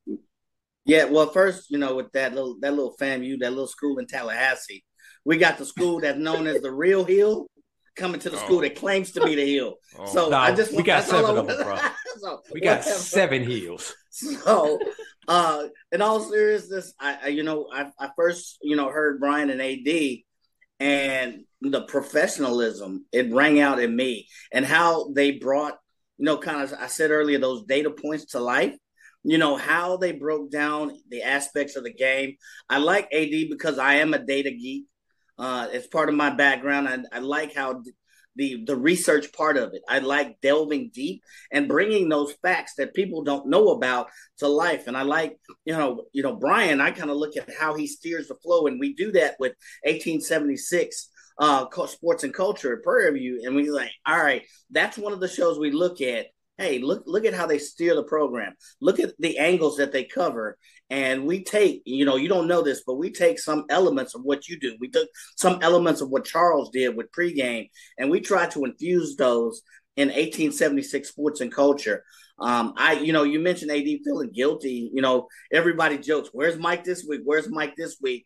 Yeah, well, first, you know, with that little that little FAMU, that little school in Tallahassee, we got the school that's known as the Real Hill coming to the oh. school that claims to be the hill. Oh. So no, I just we got seven of them, bro. so, we got whatever. seven hills. So, uh, in all seriousness, I, I you know I, I first you know heard Bryan and AD, and the professionalism it rang out in me, and how they brought you know kind of I said earlier those data points to life you know how they broke down the aspects of the game. I like AD because I am a data geek. Uh, it's part of my background. I, I like how the the research part of it. I like delving deep and bringing those facts that people don't know about to life. And I like, you know, you know, Bryan. I kind of look at how he steers the flow, and we do that with 1876 uh, sports and culture at Prairie View, and we like, all right, that's one of the shows we look at hey, look look at how they steer the program. Look at the angles that they cover. And we take, you know, you don't know this, but we take some elements of what you do. We took some elements of what Charles did with pregame, and we try to infuse those in 1876 sports and culture. Um, I, you know, you mentioned AD feeling guilty. You know, everybody jokes, "Where's Mike this week? Where's Mike this week?"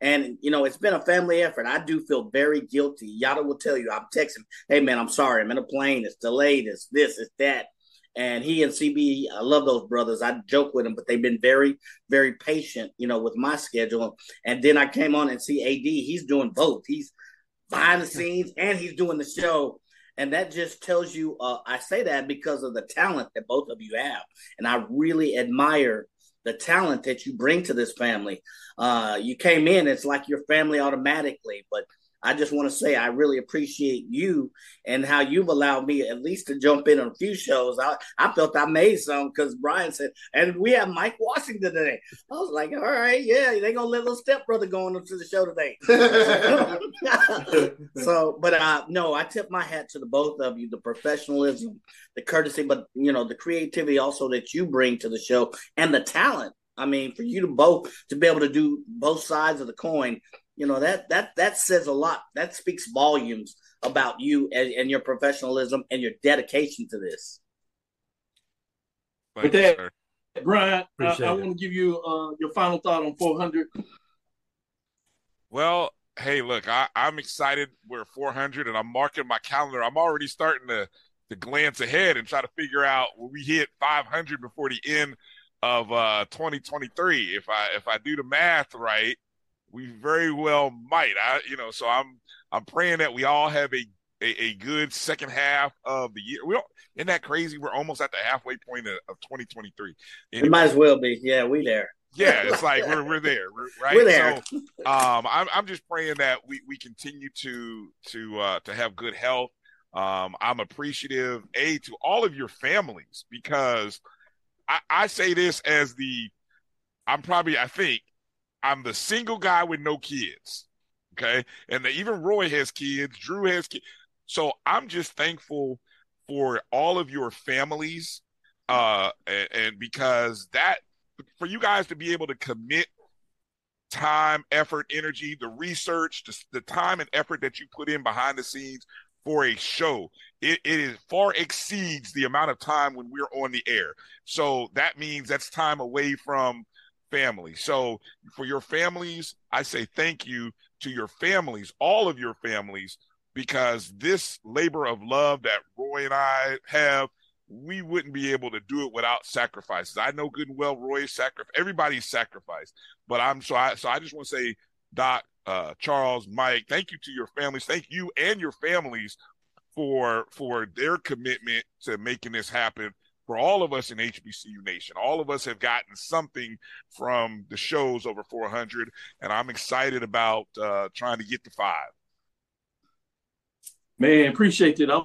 And you know, it's been a family effort. I do feel very guilty. Yada will tell you. I'm texting, "Hey man, I'm sorry. I'm in a plane. It's delayed. It's this. It's that." And he and CB, I love those brothers. I joke with them, but they've been very, very patient, you know, with my schedule. And then I came on and see AD. He's doing both. He's behind the scenes and he's doing the show. And that just tells you, uh, I say that because of the talent that both of you have. And I really admire the talent that you bring to this family. Uh, you came in, it's like your family automatically, but I just want to say I really appreciate you and how you've allowed me at least to jump in on a few shows. I, I felt I made some because Bryan said, and we have Mike Washington today. I was like, all right, yeah, they gonna let little stepbrother go on to the show today. so, but uh, no, I tip my hat to the both of you, the professionalism, the courtesy, but you know, the creativity also that you bring to the show and the talent. I mean, for you to both to be able to do both sides of the coin you know that that that says a lot. That speaks volumes about you and, and your professionalism and your dedication to this. With that, Bryan, I, I want to give you uh, your final thought on 400. Well, hey, look, I, I'm excited. We're 400, and I'm marking my calendar. I'm already starting to to glance ahead and try to figure out when we hit 500 before the end of uh, 2023. If I if I do the math right, we very well might. I, you know, so I'm I'm praying that we all have a a, a good second half of the year. We don't, isn't that crazy? We're almost at the halfway point of, of 2023. Anyway, it might as well be. Yeah, we there. Yeah, it's like we're we're there, right? We're there. So, um, I'm I'm just praying that we we continue to to uh, to have good health. Um, I'm appreciative, a to all of your families because I, I say this as the I'm probably I think I'm the single guy with no kids. Okay. And the, even Roy has kids, Drew has kids. So I'm just thankful for all of your families. Uh, and, and because that, for you guys to be able to commit time, effort, energy, the research, the, the time and effort that you put in behind the scenes for a show, it, it is far exceeds the amount of time when we're on the air. So that means that's time away from family. So for your families, I say thank you to your families, all of your families, because this labor of love that Roy and I have, we wouldn't be able to do it without sacrifices. I know good and well Roy's sacrifice, everybody's sacrifice, but I'm so I so I just want to say, Doc, uh, Charles, Mike, thank you to your families, thank you and your families for for their commitment to making this happen for all of us in HBCU Nation. All of us have gotten something from the shows over 400, and I'm excited about uh, trying to get to five. Man, appreciate it. I'm,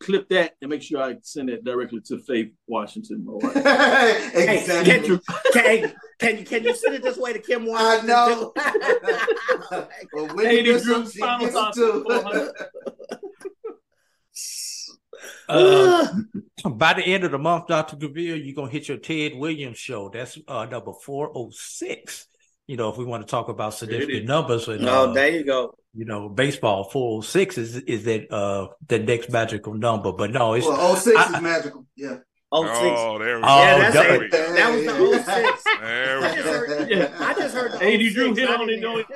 clip that and make sure I send it directly to Faith Washington. Exactly. Hey, can you can, can you can you send it this way to Kim Washington? know. too? Well, when Hey, you Drew, do some, she gets thoughts to. On 400. Uh, by the end of the month, Dr. Cavil, you're gonna hit your Ted Williams show. That's uh, number four oh six. You know, if we want to talk about significant numbers and No, uh, there you go. you know, baseball four oh six is is that uh the next magical number. But no, it's Well, 06 I- is magical. Yeah. Oh, six. Oh, there we oh, go. Oh, yeah, that's there it. That was the oh six. There I we just go. heard, Yeah. I just heard the Hey, oh you Drew hit on it, didn't-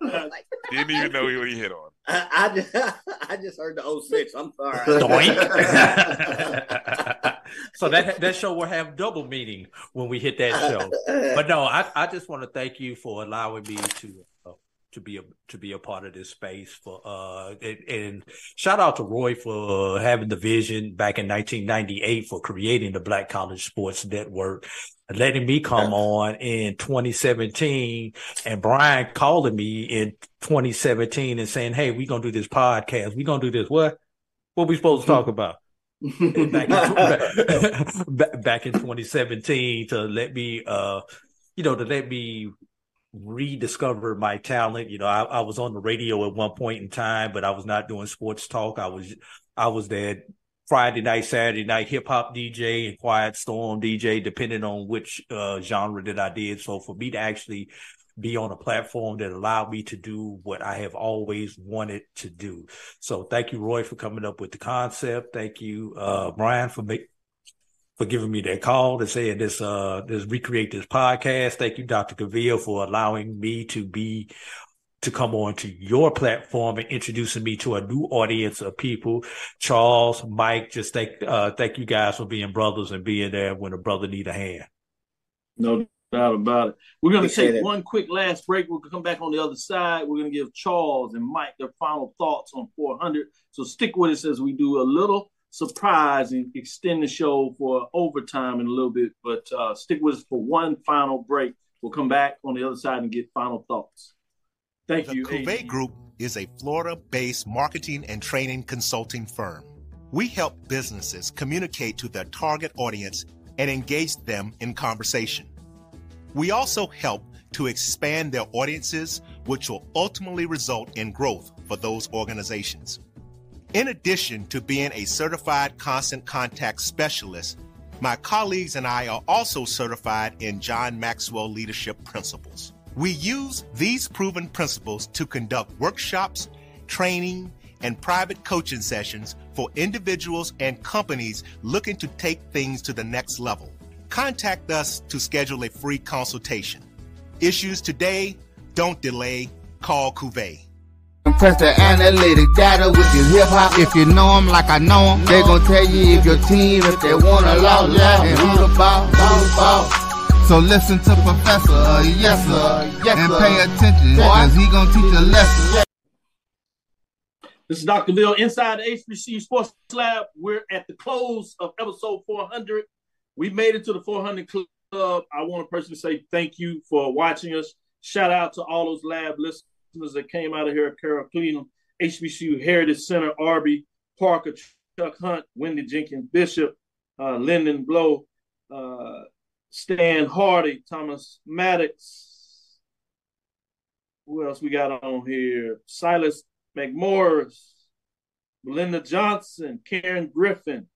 Didn't even know what he hit on. I, I, just, I just heard the 06. I'm sorry. Doink. so that that show will have double meaning when we hit that show. But no, I, I just want to thank you for allowing me to to be a to be a part of this space for uh and, and shout out to Roy for having the vision back in 1998 for creating the Black College Sports Network. Letting me come on in 2017 and Bryan calling me in 2017 and saying, Hey, we're going to do this podcast. We're going to do this. What? What we supposed to talk about? back in, back in 2017 to let me uh you know to let me rediscover my talent you know I, I was on the radio at one point in time but i was not doing sports talk i was i was that friday night saturday night hip-hop dj and quiet storm dj depending on which uh genre that i did so for me to actually be on a platform that allowed me to do what I have always wanted to do. So thank you, Roy, for coming up with the concept. Thank you, uh, Bryan, for make, for giving me that call to say this, uh, this recreate this podcast. Thank you, Dr. Cavil, for allowing me to be, to come on to your platform and introducing me to a new audience of people. Charles, Mike, just thank, uh, thank you guys for being brothers and being there when a brother need a hand. No doubt about it. We're going to Appreciate take it. one quick last break. We'll come back on the other side. We're going to give Charles and Mike their final thoughts on 400. So stick with us as we do a little surprise and extend the show for overtime in a little bit. But uh, stick with us for one final break. We'll come back on the other side and get final thoughts. Thank The you. Cuvée AD. Group is a Florida based marketing and training consulting firm. We help businesses communicate to their target audience and engage them in conversation. We also help to expand their audiences, which will ultimately result in growth for those organizations. In addition to being a certified constant contact specialist, my colleagues and I are also certified in John Maxwell Leadership Principles. We use these proven principles to conduct workshops, training, and private coaching sessions for individuals and companies looking to take things to the next level. Contact us to schedule a free consultation. Issues today, don't delay, call Cuvée. Press the analytic data with your hip hop. If you know 'em like I know 'em, they gon' tell you if your team, if they wanna lose, yeah, and who the ball, who the ball. So listen to Professor, uh, yes sir, yes, and pay attention, cause he gon' teach a lesson. This is Dr. Bill inside the HBC Sports Lab. We're at the close of episode 400. We made it to the 400 Club. I want to personally say thank you for watching us. Shout out to all those lab listeners that came out of here at Carroll Cleveland, HBCU Heritage Center, Arby, Parker, Chuck Hunt, Wendy Jenkins, Bishop, uh, Lyndon Blow, uh, Stan Hardy, Thomas Maddox. Who else we got on here? Silas McMorris, Belinda Johnson, Karen Griffin.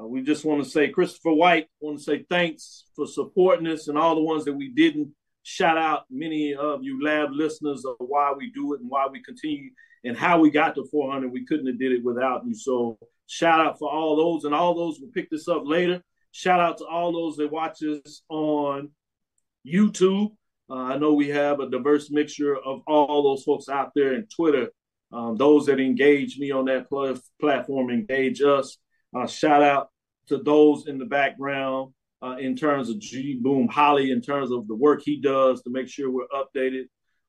Uh, we just want to say, Christopher White, want to say thanks for supporting us and all the ones that we didn't shout out. Many of you lab listeners of why we do it and why we continue and how we got to 400. We couldn't have did it without you. So shout out for all those and all those will pick this up later. Shout out to all those that watch us on YouTube. Uh, I know we have a diverse mixture of all those folks out there in Twitter. Um, those that engage me on that pl- platform engage us. Uh, shout out to those in the background uh, in terms of G Boom Holly, in terms of the work he does to make sure we're updated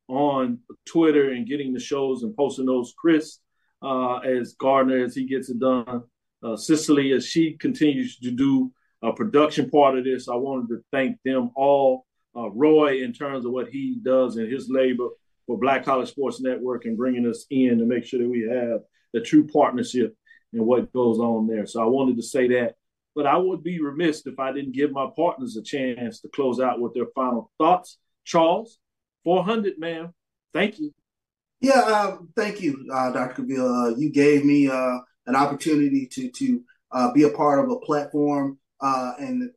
on Twitter and getting the shows and posting those. Chris, uh, as Gardner, as he gets it done. Uh, Cicely, as she continues to do a production part of this, I wanted to thank them all. Uh, Roy, in terms of what he does and his labor for Black College Sports Network and bringing us in to make sure that we have the true partnership and what goes on there. So I wanted to say that. But I would be remiss if I didn't give my partners a chance to close out with their final thoughts. Charles, 400, man. Thank you. Yeah, uh, thank you, uh, Dr. Cavil. Uh, you gave me uh, an opportunity to to uh, be a part of a platform, uh, and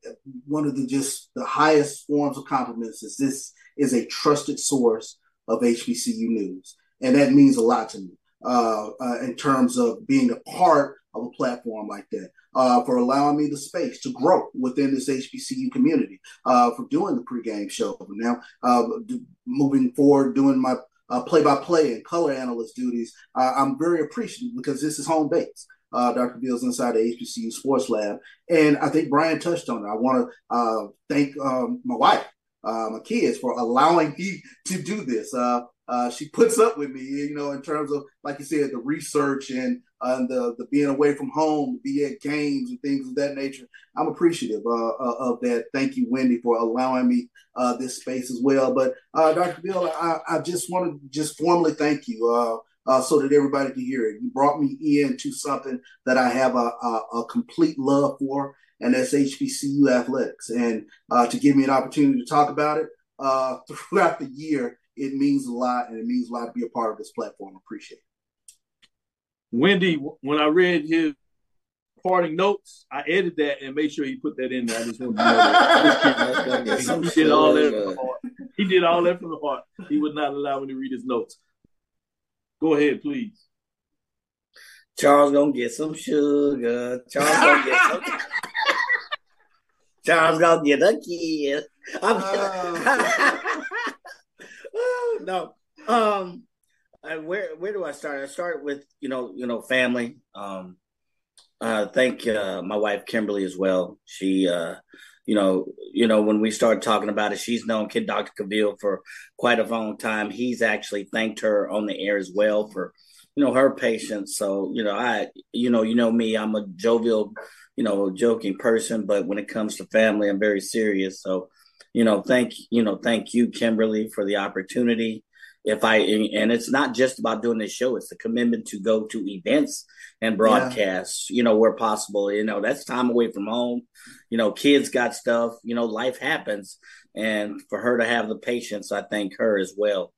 one of the just the highest forms of compliments is this is a trusted source of HBCU news, and that means a lot to me in terms of being a part of a platform like that. for allowing me the space to grow within this HBCU community, for doing the pregame show. Now, moving forward, doing my uh, play-by-play and color analyst duties, uh, I'm very appreciative because this is home base. Uh, Dr. Bill's inside the HBCU Sports Lab, and I think Bryan touched on it. I want to uh, thank um, my wife, uh, my kids, for allowing me to do this. Uh, uh, she puts up with me, you know, in terms of, like you said, the research and uh, the the being away from home, be at games and things of that nature. I'm appreciative uh, uh of that. Thank you, Wendy, for allowing me uh, this space as well. But uh, Dr. Bill, I, I, just want to just formally thank you. so that everybody can hear it. You brought me into something that I have a, a, a complete love for, and that's HBCU athletics. And to give me an opportunity to talk about it throughout the year it means a lot, and it means a lot to be a part of this platform. I Appreciate it. Wendy, when I read his parting notes, I edited that and made sure he put that in there. I just wanted to know that. he did all that from the heart. He did all that from the heart. He would not allow me to read his notes. Go ahead, please. Charles gonna get some sugar. Charles gonna get some. Charles gonna get a kid. Uh, no. Um, I, where where do I start? I start with you know you know family. Um, uh, thank uh, my wife Kimberly as well. She, uh, you know, you know when we started talking about it, she's known Kid Dr. Cavil for quite a long time. He's actually thanked her on the air as well for you know her patience. So you know I you know you know me, I'm a jovial, you know, joking person, but when it comes to family, I'm very serious. So you know, thank you know, thank you, Kimberly, for the opportunity. If I and it's not just about doing this show; it's the commitment to go to events and broadcasts. Yeah. You know, where possible. You know, that's time away from home. You know, kids got stuff. You know, life happens, and for her to have the patience, I thank her as well.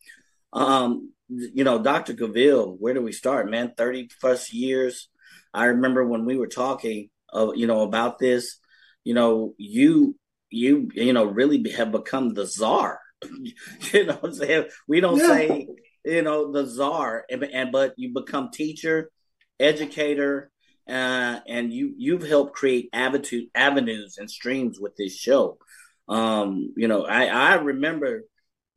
Um, you know, Dr. Cavil, where do we start, man? Thirty plus years. I remember when we were talking, of, you know, about this. You know, you you you know really have become the czar. you know I'm saying? We don't yeah. say you know the czar, and, and but you become teacher, educator, uh, and you you've helped create avenue, avenues and streams with this show. Um, you know, I I remember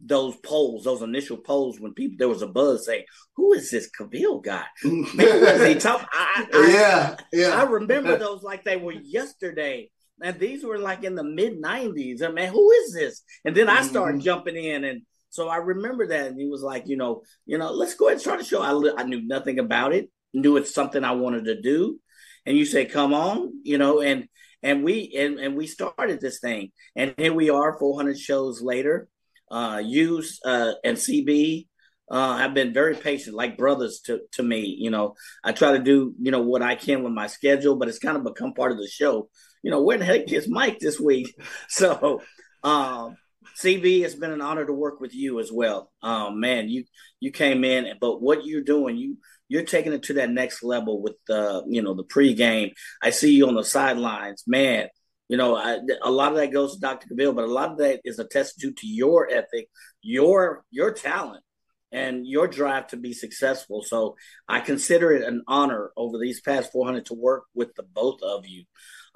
those polls, those initial polls when people there was a buzz saying, "Who is this Cavil guy?" he talk? I, I, yeah, yeah. I remember those like they were yesterday and these were like in the mid 90s. I mean, who is this? And then I started mm-hmm. jumping in. And so I remember that. And he was like, you know, you know, let's go ahead and try a show. I, I knew nothing about it, knew it's something I wanted to do. And you say, come on, you know, and and we and, and we started this thing. And here we are 400 shows later. Uh use uh and CB uh, have been very patient, like brothers to, to me. You know, I try to do, you know, what I can with my schedule, but it's kind of become part of the show you know, where the heck is Mike this week? So, um, CB, it's been an honor to work with you as well. Um, man, you you came in, but what you're doing, you you're taking it to that next level with the you know the pregame. I see you on the sidelines, man. You know, I, a lot of that goes to Dr. Cavil, but a lot of that is a testament to your ethic, your your talent, and your drive to be successful. So I consider it an honor over these past 400 to work with the both of you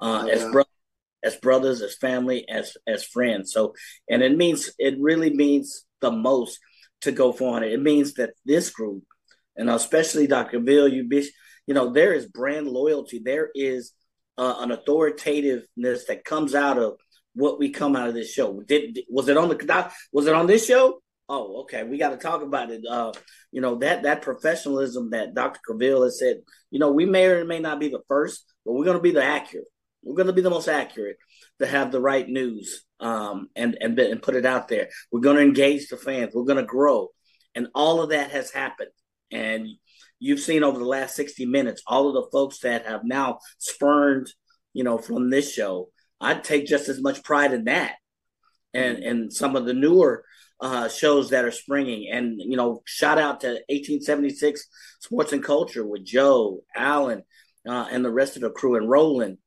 uh, yeah. as brothers, as brothers, as family, as as friends. So, and it means it really means the most to go for it. It means that this group, and especially Dr. Bill, you be, you know, there is brand loyalty. There is uh, an authoritativeness that comes out of what we come out of this show. Did was it on the was it on this show? Oh, okay. We got to talk about it. Uh, you know that that professionalism that Dr. Cavil has said. You know, we may or may not be the first, but we're going to be the accurate. We're going to be the most accurate to have the right news um, and and and put it out there. We're going to engage the fans. We're going to grow, and all of that has happened. And you've seen over the last 60 minutes, all of the folks that have now spurned, you know, from this show, I'd take just as much pride in that. And and some of the newer uh, shows that are springing. And, you know, shout out to 1876 Sports and Culture with Joe, Allen, uh, and the rest of the crew, and Roland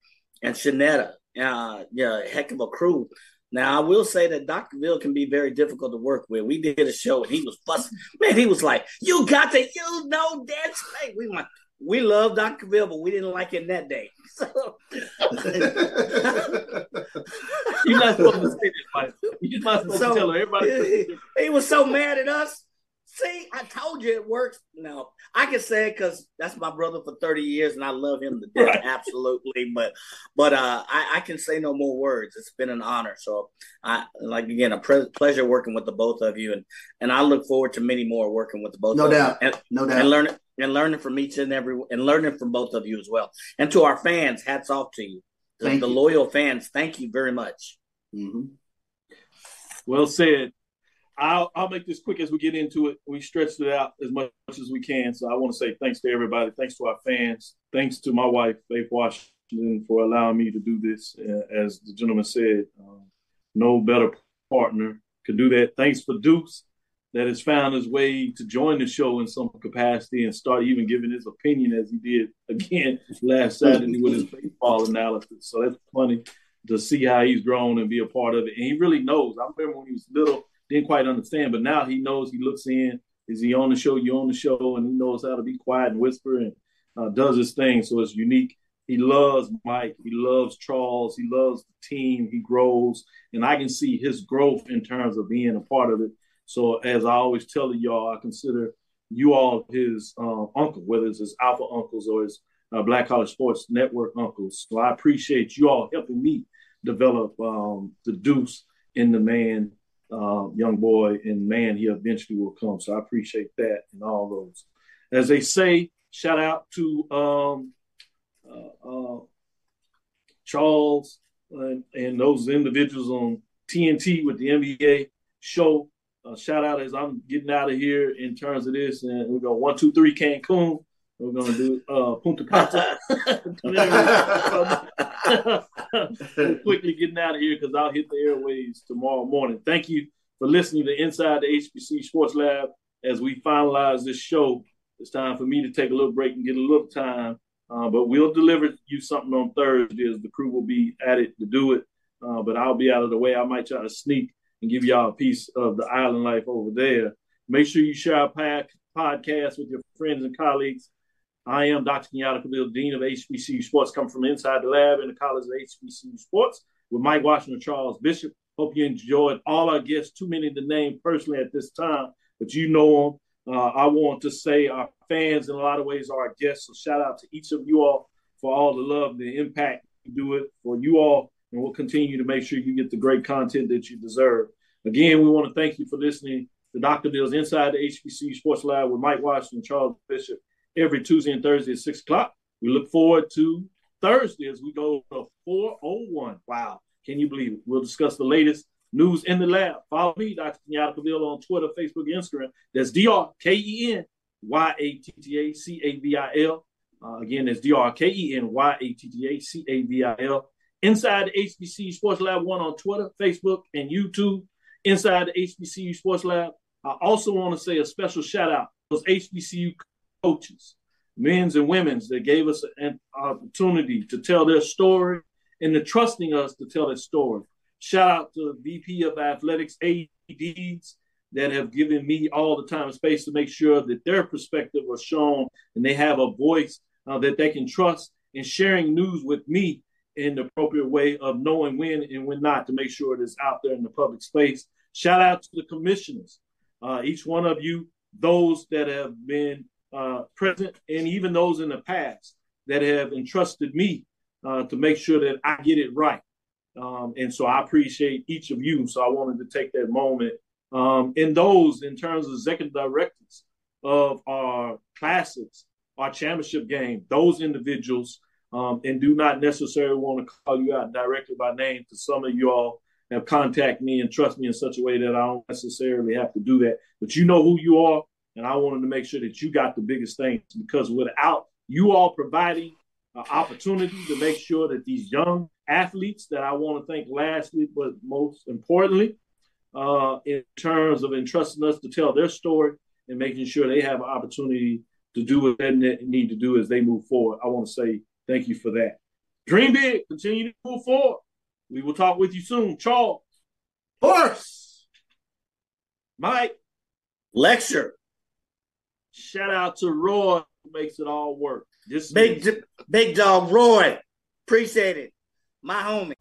and Shanetta. Uh, yeah, heck of a crew. Now I will say that Dr. Bill can be very difficult to work with. We did a show and he was fussing. Man, he was like, "You got to you know, dead space." We went, we love Dr. Bill, but we didn't like him that day. So You're not supposed to say this, Mike. You're not supposed So, to tell her. Everybody. he, he was so mad at us. See, I told you it works. No, I can say it because that's my brother for 30 years and I love him to death, absolutely. But but uh, I, I can say no more words. It's been an honor. So I like again a pre- pleasure working with the both of you and and I look forward to many more working with the both No of doubt. you. And, No doubt. And learning and learning from each and every and learning from both of you as well. And to our fans, hats off to you. The, Thank the you. loyal fans, thank you very much. Mm-hmm. Well said. I'll I'll make this quick as we get into it. We stretched it out as much as we can. So I want to say thanks to everybody. Thanks to our fans. Thanks to my wife, Faith Washington, for allowing me to do this. Uh, as the gentleman said, um, no better partner could do that. Thanks for Deuce that has found his way to join the show in some capacity and start even giving his opinion as he did again last Saturday with his baseball analysis. So that's funny to see how he's grown and be a part of it. And he really knows. I remember when he was little, didn't quite understand, but now he knows. He looks in. Is he on the show? You on the show, and he knows how to be quiet and whisper and uh, does his thing. So it's unique. He loves Mike. He loves Charles. He loves the team. He grows, and I can see his growth in terms of being a part of it. So as I always tell y'all, I consider you all his um, uncle, whether it's his alpha uncles or his uh, Black College Sports Network uncles. So I appreciate you all helping me develop um, the Deuce in the man, uh, young boy, and man, he eventually will come. So I appreciate that and all those. As they say, shout out to um, uh, uh, Charles and, and those individuals on TNT with the NBA show. Uh, shout out as I'm getting out of here in terms of this, and we're going one, two, three, Cancun. We're gonna do uh, Punta Cana. We're quickly getting out of here because I'll hit the airways tomorrow morning. Thank you for listening to Inside the HBC Sports Lab. As we finalize this show, it's time for me to take a little break and get a little time. Uh, but we'll deliver you something on Thursday as the crew will be at it to do it. Uh, but I'll be out of the way. I might try to sneak and give y'all a piece of the island life over there. Make sure you share our pod- podcast with your friends and colleagues. I am Dr. Kenyatta Cavil, Dean of HBCU Sports, coming from inside the lab in the College of HBCU Sports with Mike Washington, Charles Bishop. Hope you enjoyed all our guests. Too many to name personally at this time, but you know them. Uh, I want to say our fans, in a lot of ways, are our guests. So shout out to each of you all for all the love, the impact you do it for you all, and we'll continue to make sure you get the great content that you deserve. Again, we want to thank you for listening to Dr. Bill's Inside the HBCU Sports Lab with Mike Washington, Charles Bishop every Tuesday and Thursday at six o'clock. We look forward to Thursday as we go to 401. Wow. Can you believe it? We'll discuss the latest news in the lab. Follow me, Dr. Kenyatta Cavil, on Twitter, Facebook, Instagram. That's D R K E N Y A T T A C A V I L. Uh, again, that's D R K E N Y A T T A C A V I L. Inside the HBCU Sports Lab 1 on Twitter, Facebook, and YouTube. Inside the HBCU Sports Lab. I also want to say a special shout out to those HBCU coaches, men's and women's, that gave us an opportunity to tell their story and to trusting us to tell their story. Shout out to VP of Athletics ADs that have given me all the time and space to make sure that their perspective was shown and they have a voice uh, that they can trust in sharing news with me in the appropriate way of knowing when and when not to make sure it is out there in the public space. Shout out to the commissioners, uh, each one of you, those that have been uh, present and even those in the past that have entrusted me uh, to make sure that I get it right. Um, and so I appreciate each of you. So I wanted to take that moment. Um, and those, in terms of executive directors of our classics, our championship game, those individuals, um, and do not necessarily want to call you out directly by name, because some of you all have contacted me and trust me in such a way that I don't necessarily have to do that. But you know who you are. And I wanted to make sure that you got the biggest things because without you all providing an opportunity to make sure that these young athletes that I want to thank lastly, but most importantly, uh, in terms of entrusting us to tell their story and making sure they have an opportunity to do what they need to do as they move forward. I want to say thank you for that. Dream big, continue to move forward. We will talk with you soon. Charles. Horse. Mike. Lecture. Shout out to Roy who makes it all work. This big big dog Roy. Appreciate it. My homie.